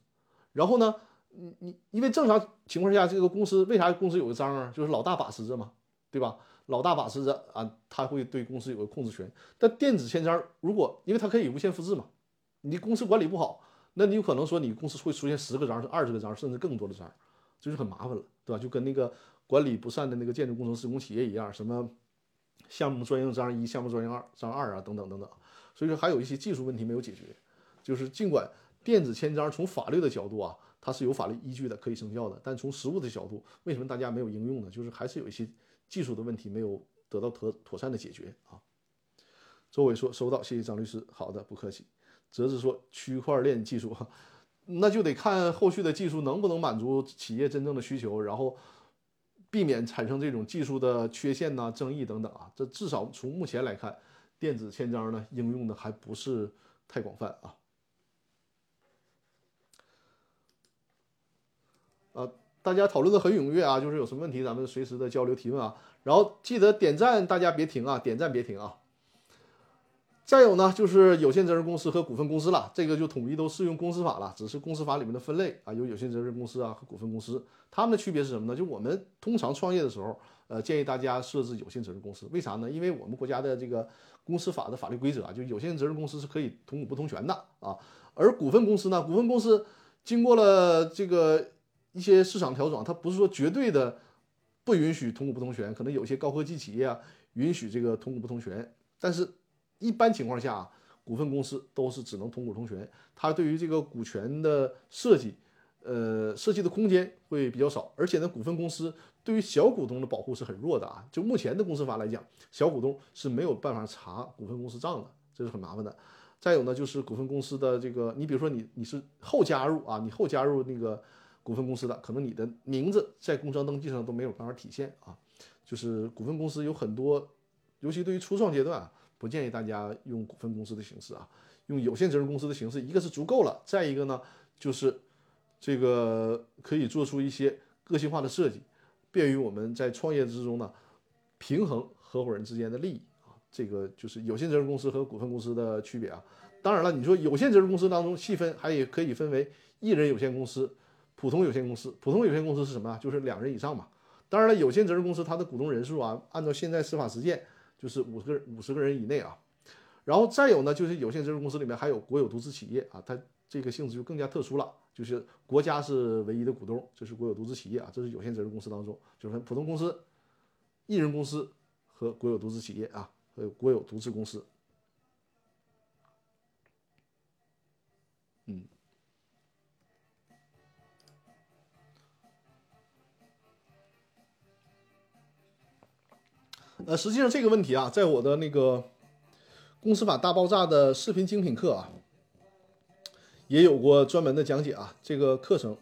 [SPEAKER 2] 然后呢，你你因为正常情况下，这个公司为啥公司有个章啊？就是老大把持着嘛，对吧？老大把持着啊，他会对公司有个控制权。但电子签章如果因为它可以无限复制嘛，你公司管理不好，那你有可能说你公司会出现十个章、是二十个章，甚至更多的章，这就很麻烦了，对吧？就跟那个管理不善的那个建筑工程施工企业一样，什么项目专用章一、项目专用二章二啊，等等等等。所以说还有一些技术问题没有解决，就是尽管电子签章从法律的角度啊，它是有法律依据的，可以生效的，但从实务的角度，为什么大家没有应用呢？就是还是有一些。技术的问题没有得到妥妥善的解决啊。周伟说收到，谢谢张律师。好的，不客气。泽子说区块链技术，那就得看后续的技术能不能满足企业真正的需求，然后避免产生这种技术的缺陷呐、争议等等啊。这至少从目前来看，电子签章呢应用的还不是太广泛啊。啊。大家讨论的很踊跃啊，就是有什么问题咱们随时的交流提问啊，然后记得点赞，大家别停啊，点赞别停啊。再有呢，就是有限责任公司和股份公司了，这个就统一都适用公司法了，只是公司法里面的分类啊，有有限责任公司啊和股份公司，它们的区别是什么呢？就我们通常创业的时候，呃，建议大家设置有限责任公司，为啥呢？因为我们国家的这个公司法的法律规则啊，就有限责任公司是可以同股不同权的啊，而股份公司呢，股份公司经过了这个。一些市场调整，它不是说绝对的不允许同股不同权，可能有些高科技企业啊允许这个同股不同权，但是一般情况下啊，股份公司都是只能同股同权，它对于这个股权的设计，呃，设计的空间会比较少，而且呢，股份公司对于小股东的保护是很弱的啊，就目前的公司法来讲，小股东是没有办法查股份公司账的，这是很麻烦的。再有呢，就是股份公司的这个，你比如说你你是后加入啊，你后加入那个。股份公司的可能你的名字在工商登记上都没有办法体现啊，就是股份公司有很多，尤其对于初创阶段啊，不建议大家用股份公司的形式啊，用有限责任公司的形式，一个是足够了，再一个呢就是这个可以做出一些个性化的设计，便于我们在创业之中呢平衡合伙人之间的利益啊，这个就是有限责任公司和股份公司的区别啊。当然了，你说有限责任公司当中细分还也可以分为一人有限公司。普通有限公司，普通有限公司是什么啊？就是两人以上嘛。当然了，有限责任公司它的股东人数啊，按照现在司法实践就是五十个五十个人以内啊。然后再有呢，就是有限责任公司里面还有国有独资企业啊，它这个性质就更加特殊了，就是国家是唯一的股东，这是国有独资企业啊，这是有限责任公司当中就是普通公司、一人公司和国有独资企业啊，还有国有独资公司。呃，实际上这个问题啊，在我的那个《公司法大爆炸》的视频精品课啊，也有过专门的讲解啊。这个课程，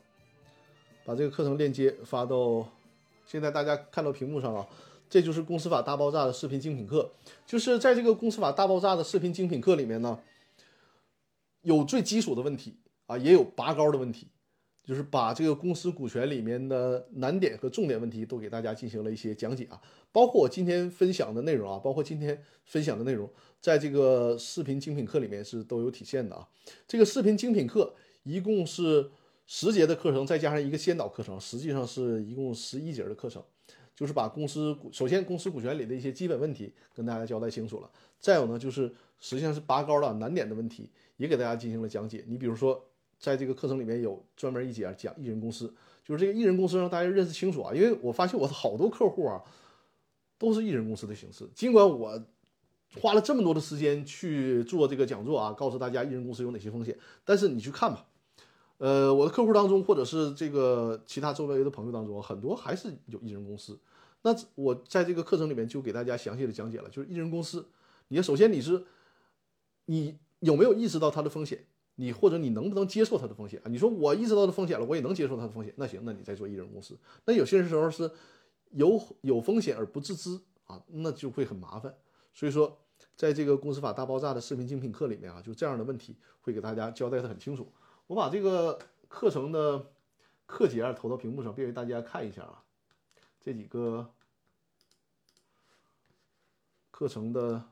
[SPEAKER 2] 把这个课程链接发到现在大家看到屏幕上啊，这就是《公司法大爆炸》的视频精品课。就是在这个《公司法大爆炸》的视频精品课里面呢，有最基础的问题啊，也有拔高的问题。就是把这个公司股权里面的难点和重点问题都给大家进行了一些讲解啊，包括我今天分享的内容啊，包括今天分享的内容，在这个视频精品课里面是都有体现的啊。这个视频精品课一共是十节的课程，再加上一个先导课程，实际上是一共十一节的课程，就是把公司股首先公司股权里的一些基本问题跟大家交代清楚了，再有呢就是实际上是拔高了难点的问题，也给大家进行了讲解。你比如说。在这个课程里面有专门一节讲艺人公司，就是这个艺人公司让大家认识清楚啊，因为我发现我的好多客户啊都是艺人公司的形式，尽管我花了这么多的时间去做这个讲座啊，告诉大家艺人公司有哪些风险，但是你去看吧，呃，我的客户当中或者是这个其他周围的朋友当中，很多还是有艺人公司。那我在这个课程里面就给大家详细的讲解了，就是艺人公司，你首先你是你有没有意识到它的风险？你或者你能不能接受它的风险啊？你说我意识到的风险了，我也能接受它的风险，那行，那你再做艺人公司。那有些时候是有有风险而不自知啊，那就会很麻烦。所以说，在这个公司法大爆炸的视频精品课里面啊，就这样的问题会给大家交代的很清楚。我把这个课程的课节啊投到屏幕上，便于大家看一下啊。这几个课程的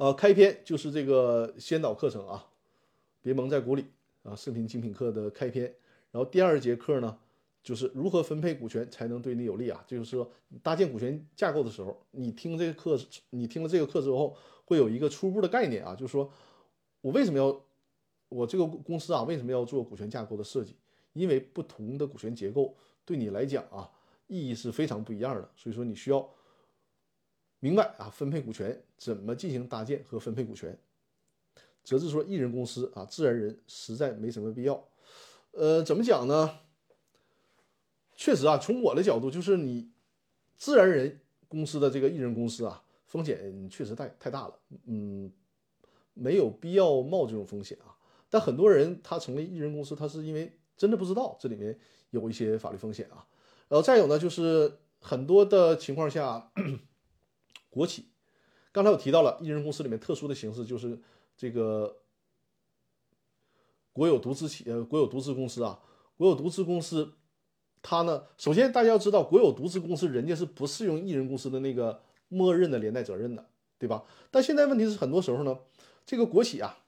[SPEAKER 2] 呃开篇就是这个先导课程啊，别蒙在鼓里啊，视频精品课的开篇。然后第二节课呢，就是如何分配股权才能对你有利啊？就是说搭建股权架构的时候，你听这个课，你听了这个课之后，会有一个初步的概念啊，就是说我为什么要我这个公司啊，为什么要做股权架构的设计？因为不同的股权结构对你来讲啊，意义是非常不一样的，所以说你需要明白啊，分配股权怎么进行搭建和分配股权。则是说，一人公司啊，自然人实在没什么必要。呃，怎么讲呢？确实啊，从我的角度，就是你自然人公司的这个艺人公司啊，风险确实太太大了，嗯，没有必要冒这种风险啊。但很多人他成立艺人公司，他是因为真的不知道这里面有一些法律风险啊。然后再有呢，就是很多的情况下，国企，刚才我提到了艺人公司里面特殊的形式，就是这个。国有独资企呃，国有独资公司啊，国有独资公司，它呢，首先大家要知道，国有独资公司人家是不适用一人公司的那个默认的连带责任的，对吧？但现在问题是，很多时候呢，这个国企啊，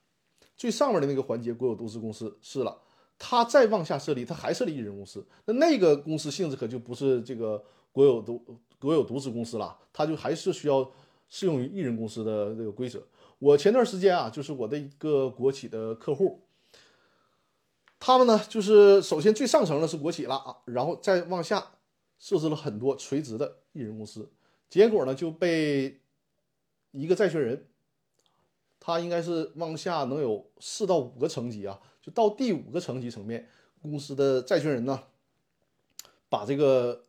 [SPEAKER 2] 最上面的那个环节，国有独资公司是了，它再往下设立，它还设立一人公司，那那个公司性质可就不是这个国有独国有独资公司了，它就还是需要适用于一人公司的这个规则。我前段时间啊，就是我的一个国企的客户。他们呢，就是首先最上层的是国企了啊，然后再往下设置了很多垂直的艺人公司，结果呢就被一个债权人，他应该是往下能有四到五个层级啊，就到第五个层级层面，公司的债权人呢，把这个，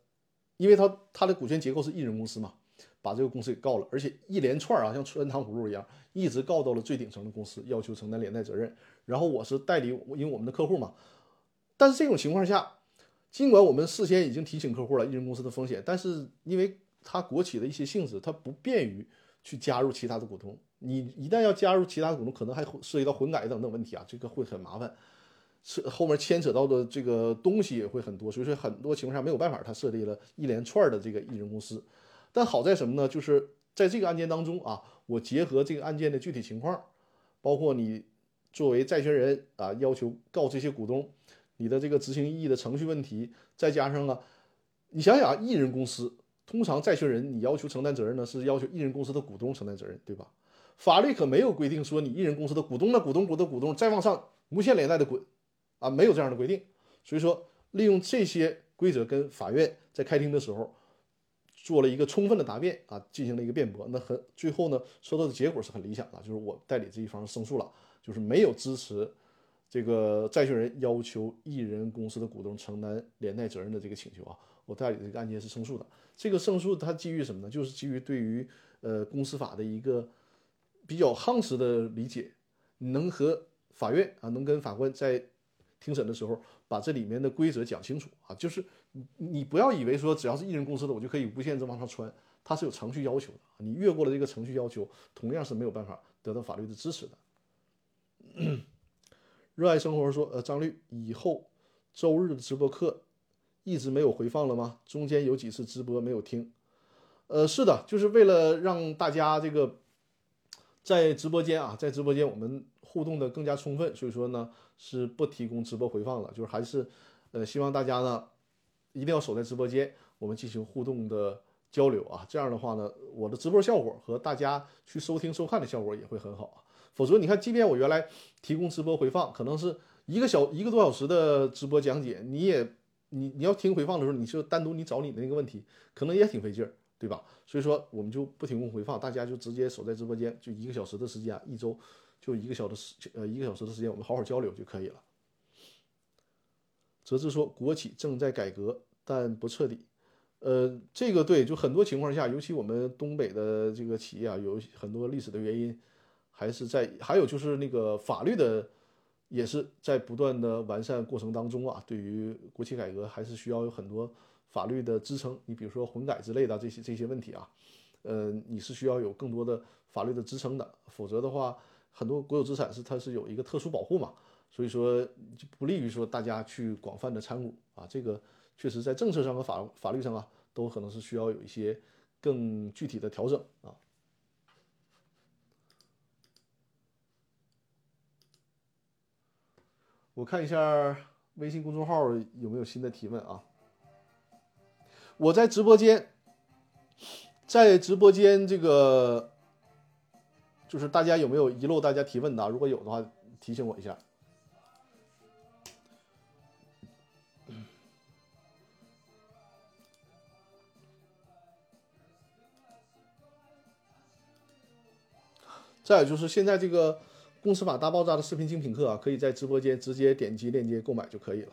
[SPEAKER 2] 因为他他的股权结构是一人公司嘛。把这个公司给告了，而且一连串啊，像穿糖葫芦一样，一直告到了最顶层的公司，要求承担连带责任。然后我是代理，因为我们的客户嘛。但是这种情况下，尽管我们事先已经提醒客户了，一人公司的风险，但是因为它国企的一些性质，它不便于去加入其他的股东。你一旦要加入其他的股东，可能还涉及到混改等等问题啊，这个会很麻烦，是后面牵扯到的这个东西也会很多。所以说很多情况下没有办法，他设立了一连串的这个艺人公司。但好在什么呢？就是在这个案件当中啊，我结合这个案件的具体情况，包括你作为债权人啊，要求告这些股东，你的这个执行异议的程序问题，再加上啊，你想想啊，艺人公司通常债权人你要求承担责任呢，是要求艺人公司的股东承担责任，对吧？法律可没有规定说你艺人公司的股东的股东股的股东再往上无限连带的滚啊，没有这样的规定。所以说，利用这些规则跟法院在开庭的时候。做了一个充分的答辩啊，进行了一个辩驳，那很最后呢，收到的结果是很理想的，就是我代理这一方胜诉了，就是没有支持这个债权人要求一人公司的股东承担连带责任的这个请求啊，我代理这个案件是胜诉的。这个胜诉它基于什么呢？就是基于对于呃公司法的一个比较夯实的理解，能和法院啊，能跟法官在庭审的时候把这里面的规则讲清楚啊，就是。你不要以为说只要是艺人公司的我就可以无限制往上穿，它是有程序要求的。你越过了这个程序要求，同样是没有办法得到法律的支持的。热爱生活说，呃，张律以后周日的直播课一直没有回放了吗？中间有几次直播没有听。呃，是的，就是为了让大家这个在直播间啊，在直播间我们互动的更加充分，所以说呢是不提供直播回放了，就是还是呃希望大家呢。一定要守在直播间，我们进行互动的交流啊，这样的话呢，我的直播效果和大家去收听收看的效果也会很好啊。否则你看，即便我原来提供直播回放，可能是一个小一个多小时的直播讲解，你也你你要听回放的时候，你就单独你找你的那个问题，可能也挺费劲儿，对吧？所以说我们就不提供回放，大家就直接守在直播间，就一个小时的时间，一周就一个小时呃一个小时的时间，我们好好交流就可以了。则是说，国企正在改革，但不彻底。呃，这个对，就很多情况下，尤其我们东北的这个企业啊，有很多历史的原因，还是在，还有就是那个法律的，也是在不断的完善过程当中啊。对于国企改革，还是需要有很多法律的支撑。你比如说混改之类的这些这些问题啊，呃，你是需要有更多的法律的支撑的，否则的话，很多国有资产是它是有一个特殊保护嘛。所以说就不利于说大家去广泛的参股啊。这个确实在政策上和法法律上啊，都可能是需要有一些更具体的调整啊。我看一下微信公众号有没有新的提问啊？我在直播间，在直播间这个就是大家有没有遗漏大家提问的？如果有的话，提醒我一下。再有就是现在这个。公司法大爆炸的视频精品课啊，可以在直播间直接点击链接购买就可以了，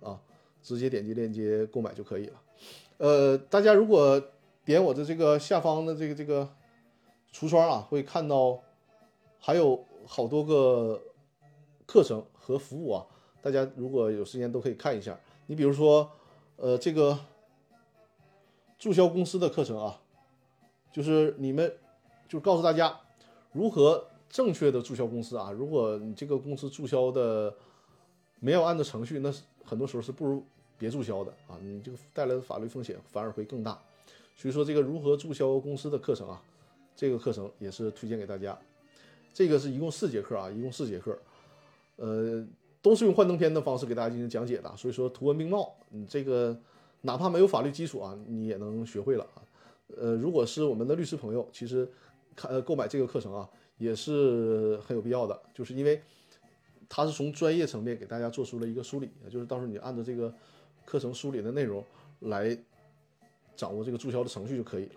[SPEAKER 2] 啊，直接点击链接购买就可以了。呃，大家如果点我的这个下方的这个这个橱窗啊，会看到还有好多个课程和服务啊，大家如果有时间都可以看一下。你比如说，呃，这个注销公司的课程啊，就是你们就告诉大家如何。正确的注销公司啊，如果你这个公司注销的没有按照程序，那是很多时候是不如别注销的啊，你这个带来的法律风险反而会更大。所以说这个如何注销公司的课程啊，这个课程也是推荐给大家。这个是一共四节课啊，一共四节课，呃，都是用幻灯片的方式给大家进行讲解的。所以说图文并茂，你这个哪怕没有法律基础啊，你也能学会了啊。呃，如果是我们的律师朋友，其实看呃购买这个课程啊。也是很有必要的，就是因为他是从专业层面给大家做出了一个梳理，就是到时候你按照这个课程梳理的内容来掌握这个注销的程序就可以了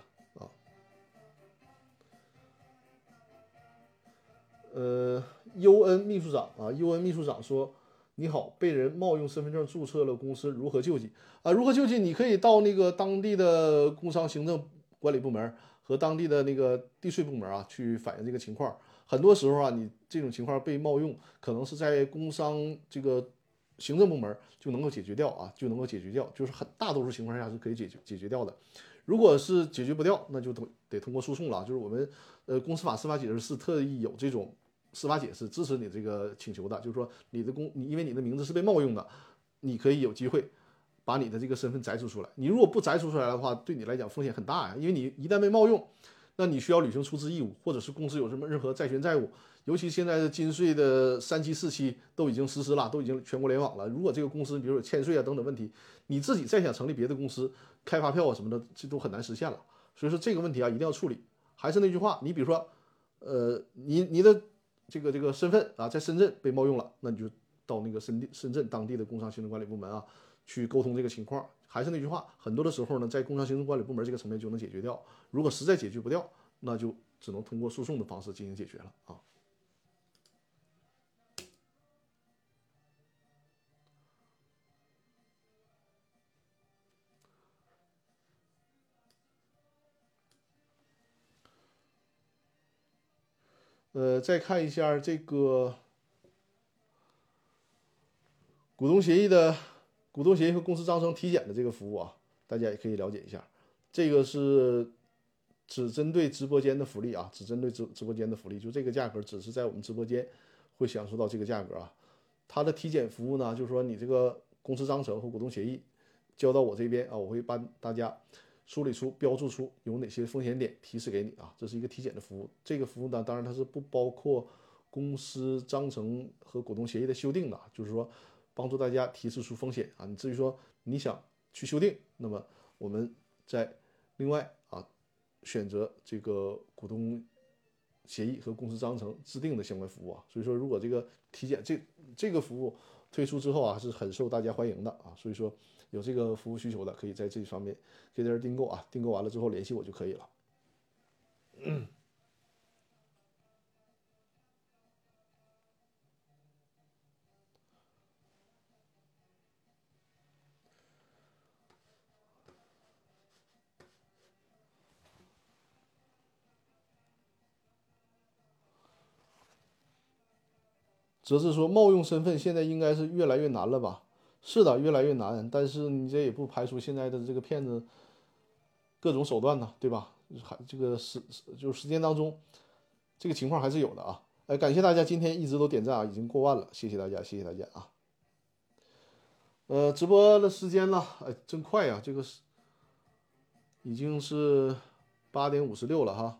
[SPEAKER 2] 呃，U N 秘书长啊，U N 秘书长说：“你好，被人冒用身份证注册了公司，如何救济啊？如何救济？你可以到那个当地的工商行政管理部门。”和当地的那个地税部门啊，去反映这个情况。很多时候啊，你这种情况被冒用，可能是在工商这个行政部门就能够解决掉啊，就能够解决掉，就是很大多数情况下是可以解决解决掉的。如果是解决不掉，那就等得通过诉讼了。就是我们呃公司法司法解释是特意有这种司法解释支持你这个请求的，就是说你的公你因为你的名字是被冒用的，你可以有机会。把你的这个身份摘除出来，你如果不摘除出来的话，对你来讲风险很大呀。因为你一旦被冒用，那你需要履行出资义务，或者是公司有什么任何债权债务，尤其现在的金税的三期、四期都已经实施了，都已经全国联网了。如果这个公司比如有欠税啊等等问题，你自己再想成立别的公司开发票啊什么的，这都很难实现了。所以说这个问题啊一定要处理。还是那句话，你比如说，呃，你你的这个这个身份啊在深圳被冒用了，那你就到那个深深圳当地的工商行政管理部门啊。去沟通这个情况，还是那句话，很多的时候呢，在工商行政管理部门这个层面就能解决掉。如果实在解决不掉，那就只能通过诉讼的方式进行解决了啊。呃，再看一下这个股东协议的。股东协议和公司章程体检的这个服务啊，大家也可以了解一下。这个是只针对直播间的福利啊，只针对直直播间的福利，就这个价格，只是在我们直播间会享受到这个价格啊。它的体检服务呢，就是说你这个公司章程和股东协议交到我这边啊，我会帮大家梳理出、标注出有哪些风险点，提示给你啊。这是一个体检的服务。这个服务呢，当然它是不包括公司章程和股东协议的修订的，就是说。帮助大家提示出风险啊！你至于说你想去修订，那么我们在另外啊选择这个股东协议和公司章程制定的相关服务啊。所以说，如果这个体检这这个服务推出之后啊，是很受大家欢迎的啊。所以说，有这个服务需求的，可以在这方面可以在这订购啊。订购完了之后联系我就可以了。则是说冒用身份现在应该是越来越难了吧？是的，越来越难。但是你这也不排除现在的这个骗子各种手段呢，对吧？还这个时就是时间当中，这个情况还是有的啊。哎，感谢大家今天一直都点赞啊，已经过万了，谢谢大家，谢谢大家啊。呃，直播的时间呢，哎，真快呀，这个是已经是八点五十六了哈。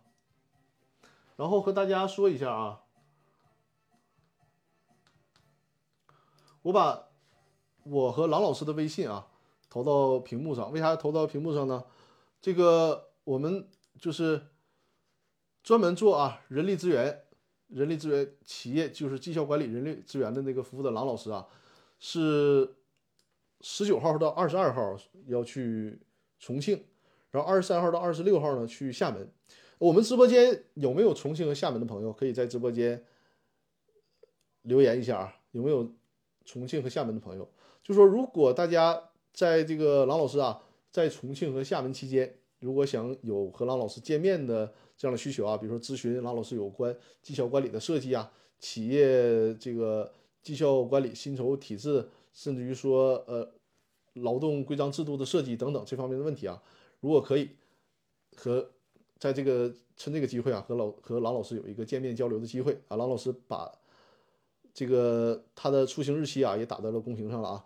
[SPEAKER 2] 然后和大家说一下啊，我把我和郎老师的微信啊投到屏幕上，为啥投到屏幕上呢？这个我们就是专门做啊人力资源、人力资源企业就是绩效管理人力资源的那个服务的郎老师啊，是十九号到二十二号要去重庆，然后二十三号到二十六号呢去厦门。我们直播间有没有重庆和厦门的朋友？可以在直播间留言一下啊，有没有重庆和厦门的朋友？就说如果大家在这个郎老师啊。在重庆和厦门期间，如果想有和郎老师见面的这样的需求啊，比如说咨询郎老师有关绩效管理的设计啊，企业这个绩效管理薪酬体制，甚至于说呃劳动规章制度的设计等等这方面的问题啊，如果可以和在这个趁这个机会啊，和老和郎老师有一个见面交流的机会啊，郎老师把这个他的出行日期啊也打在了公屏上了啊。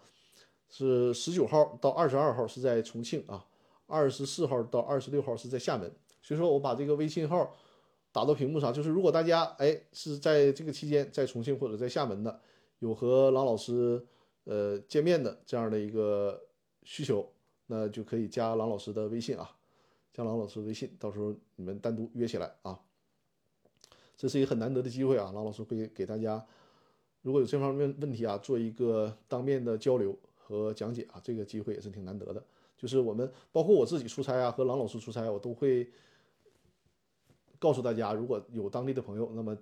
[SPEAKER 2] 是十九号到二十二号是在重庆啊，二十四号到二十六号是在厦门。所以说我把这个微信号打到屏幕上，就是如果大家哎是在这个期间在重庆或者在厦门的，有和郎老师呃见面的这样的一个需求，那就可以加郎老师的微信啊，加郎老师微信，到时候你们单独约起来啊。这是一个很难得的机会啊，郎老师会给大家如果有这方面问题啊，做一个当面的交流。和讲解啊，这个机会也是挺难得的。就是我们包括我自己出差啊，和郎老师出差，我都会告诉大家，如果有当地的朋友，那么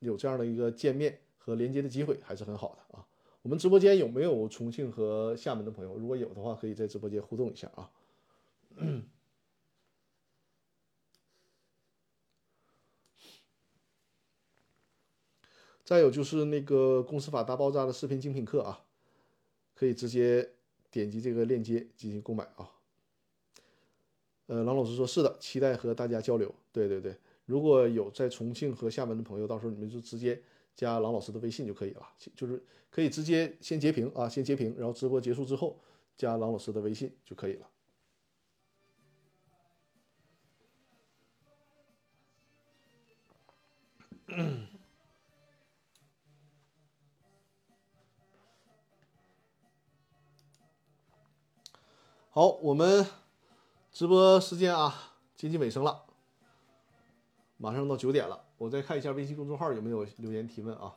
[SPEAKER 2] 有这样的一个见面和连接的机会，还是很好的啊。我们直播间有没有重庆和厦门的朋友？如果有的话，可以在直播间互动一下啊。再有就是那个公司法大爆炸的视频精品课啊。可以直接点击这个链接进行购买啊。呃，郎老师说是的，期待和大家交流。对对对，如果有在重庆和厦门的朋友，到时候你们就直接加郎老师的微信就可以了，就是可以直接先截屏啊，先截屏，然后直播结束之后加郎老师的微信就可以了。好，我们直播时间啊，接近尾声了，马上到九点了。我再看一下微信公众号有没有留言提问啊。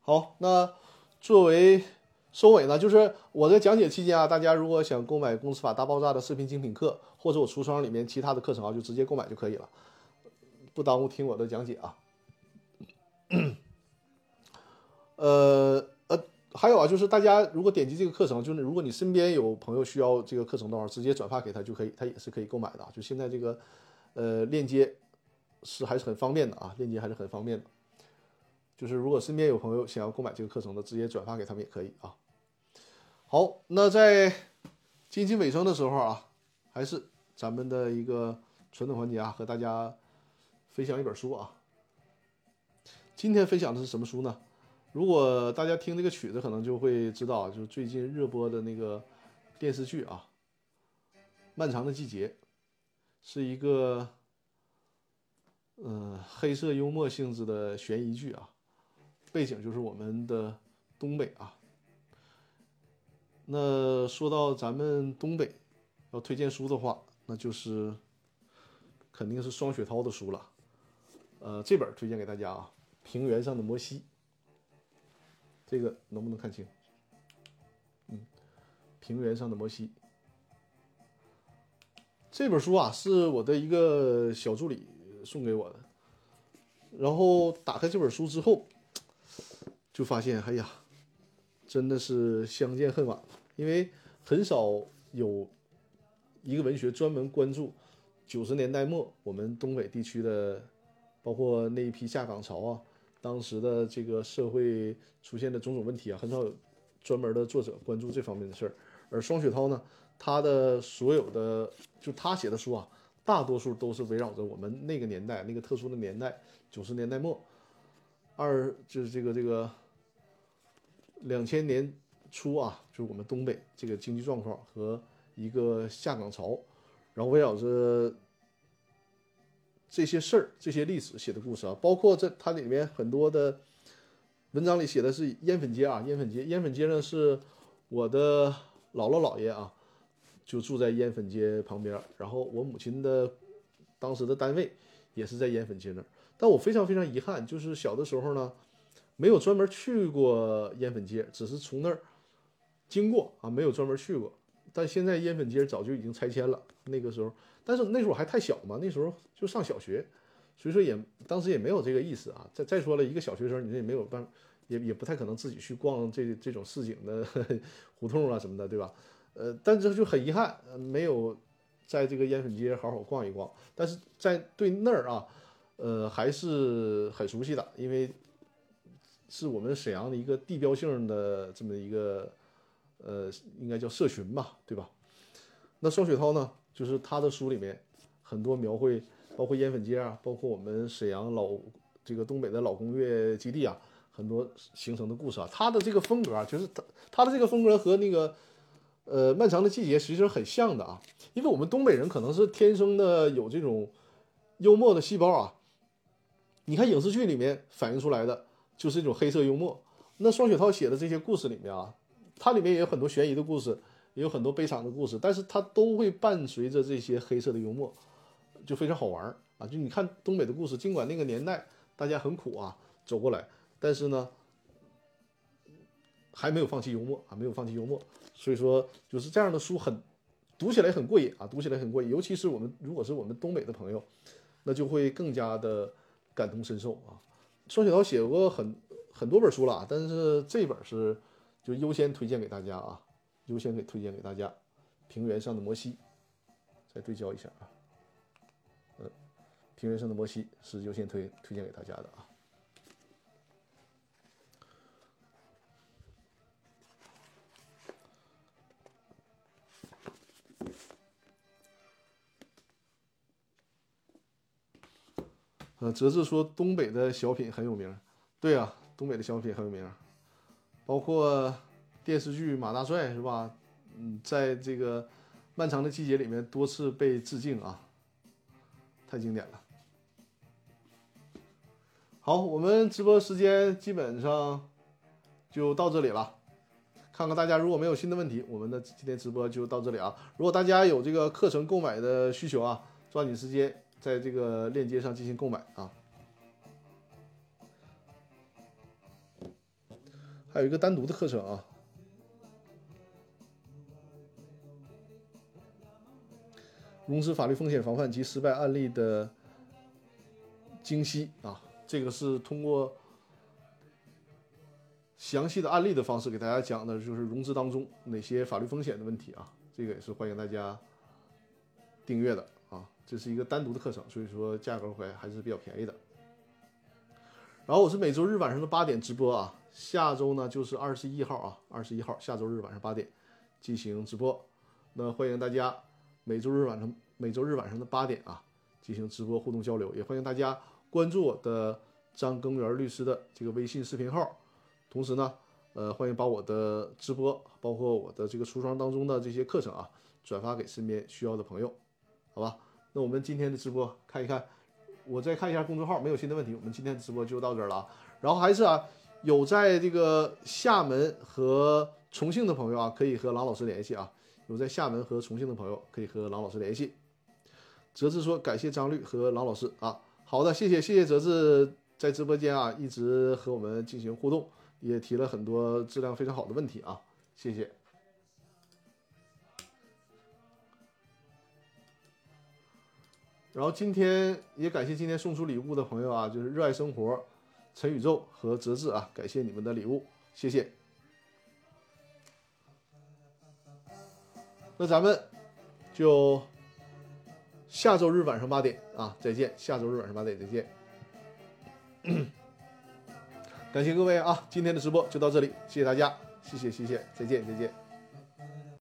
[SPEAKER 2] 好，那作为收尾呢，就是我在讲解期间啊，大家如果想购买《公司法大爆炸》的视频精品课。或者我橱窗里面其他的课程啊，就直接购买就可以了，不耽误听我的讲解啊。呃呃，还有啊，就是大家如果点击这个课程，就是如果你身边有朋友需要这个课程的话，直接转发给他就可以，他也是可以购买的啊。就现在这个呃链接是还是很方便的啊，链接还是很方便的。就是如果身边有朋友想要购买这个课程的，直接转发给他们也可以啊。好，那在接近尾声的时候啊。还是咱们的一个传统环节啊，和大家分享一本书啊。今天分享的是什么书呢？如果大家听这个曲子，可能就会知道，就是最近热播的那个电视剧啊，《漫长的季节》，是一个嗯黑色幽默性质的悬疑剧啊，背景就是我们的东北啊。那说到咱们东北。要推荐书的话，那就是肯定是双雪涛的书了。呃，这本推荐给大家啊，《平原上的摩西》。这个能不能看清？嗯，《平原上的摩西》这本书啊，是我的一个小助理送给我的。然后打开这本书之后，就发现，哎呀，真的是相见恨晚，因为很少有。一个文学专门关注九十年代末我们东北地区的，包括那一批下岗潮啊，当时的这个社会出现的种种问题啊，很少有专门的作者关注这方面的事儿。而双雪涛呢，他的所有的就他写的书啊，大多数都是围绕着我们那个年代那个特殊的年代，九十年代末，二就是这个这个两千年初啊，就是我们东北这个经济状况和一个下岗潮，然后围绕着这些事儿、这些历史写的故事啊，包括这它里面很多的文章里写的是烟粉街啊，烟粉街，烟粉街呢是我的姥姥姥爷啊，就住在烟粉街旁边，然后我母亲的当时的单位也是在烟粉街那儿，但我非常非常遗憾，就是小的时候呢，没有专门去过烟粉街，只是从那儿经过啊，没有专门去过。但现在烟粉街早就已经拆迁了，那个时候，但是那时候还太小嘛，那时候就上小学，所以说也当时也没有这个意思啊。再再说了，一个小学生，你这也没有办，也也不太可能自己去逛这这种市井的 胡同啊什么的，对吧？呃，但是就很遗憾，没有在这个烟粉街好好逛一逛。但是在对那儿啊，呃，还是很熟悉的，因为是我们沈阳的一个地标性的这么一个。呃，应该叫社群吧，对吧？那双雪涛呢，就是他的书里面很多描绘，包括烟粉街啊，包括我们沈阳老这个东北的老工业基地啊，很多形成的故事啊。他的这个风格啊，就是他他的这个风格和那个呃漫长的季节其实很像的啊，因为我们东北人可能是天生的有这种幽默的细胞啊。你看影视剧里面反映出来的就是一种黑色幽默。那双雪涛写的这些故事里面啊。它里面也有很多悬疑的故事，也有很多悲惨的故事，但是它都会伴随着这些黑色的幽默，就非常好玩儿啊！就你看东北的故事，尽管那个年代大家很苦啊，走过来，但是呢，还没有放弃幽默啊，没有放弃幽默，所以说就是这样的书很读起来很过瘾啊，读起来很过瘾，尤其是我们如果是我们东北的朋友，那就会更加的感同身受啊。双雪涛写过很很多本书了，但是这本是。就优先推荐给大家啊，优先给推荐给大家，《平原上的摩西》，再对焦一下啊，呃，《平原上的摩西》是优先推推荐给大家的啊。呃，哲志说东北的小品很有名，对啊，东北的小品很有名。包括电视剧《马大帅》是吧？嗯，在这个漫长的季节里面多次被致敬啊，太经典了。好，我们直播时间基本上就到这里了。看看大家如果没有新的问题，我们的今天直播就到这里啊。如果大家有这个课程购买的需求啊，抓紧时间在这个链接上进行购买啊。还有一个单独的课程啊，融资法律风险防范及失败案例的精析啊，这个是通过详细的案例的方式给大家讲的，就是融资当中哪些法律风险的问题啊，这个也是欢迎大家订阅的，这是一个单独的课程，所以说价格还还是比较便宜的。然后我是每周日晚上的八点直播啊。下周呢就是二十一号啊，二十一号下周日晚上八点进行直播，那欢迎大家每周日晚上每周日晚上的八点啊进行直播互动交流，也欢迎大家关注我的张根源律师的这个微信视频号，同时呢，呃，欢迎把我的直播包括我的这个橱窗当中的这些课程啊转发给身边需要的朋友，好吧？那我们今天的直播看一看，我再看一下公众号，没有新的问题，我们今天的直播就到这儿了啊，然后还是啊。有在这个厦门和重庆的朋友啊，可以和郎老师联系啊。有在厦门和重庆的朋友，可以和郎老师联系。哲志说：“感谢张律和郎老师啊。”好的，谢谢谢谢哲志在直播间啊，一直和我们进行互动，也提了很多质量非常好的问题啊，谢谢。然后今天也感谢今天送出礼物的朋友啊，就是热爱生活。陈宇宙和哲志啊，感谢你们的礼物，谢谢。那咱们就下周日晚上八点啊，再见。下周日晚上八点再见。感谢各位啊，今天的直播就到这里，谢谢大家。谢谢谢谢，再见再见。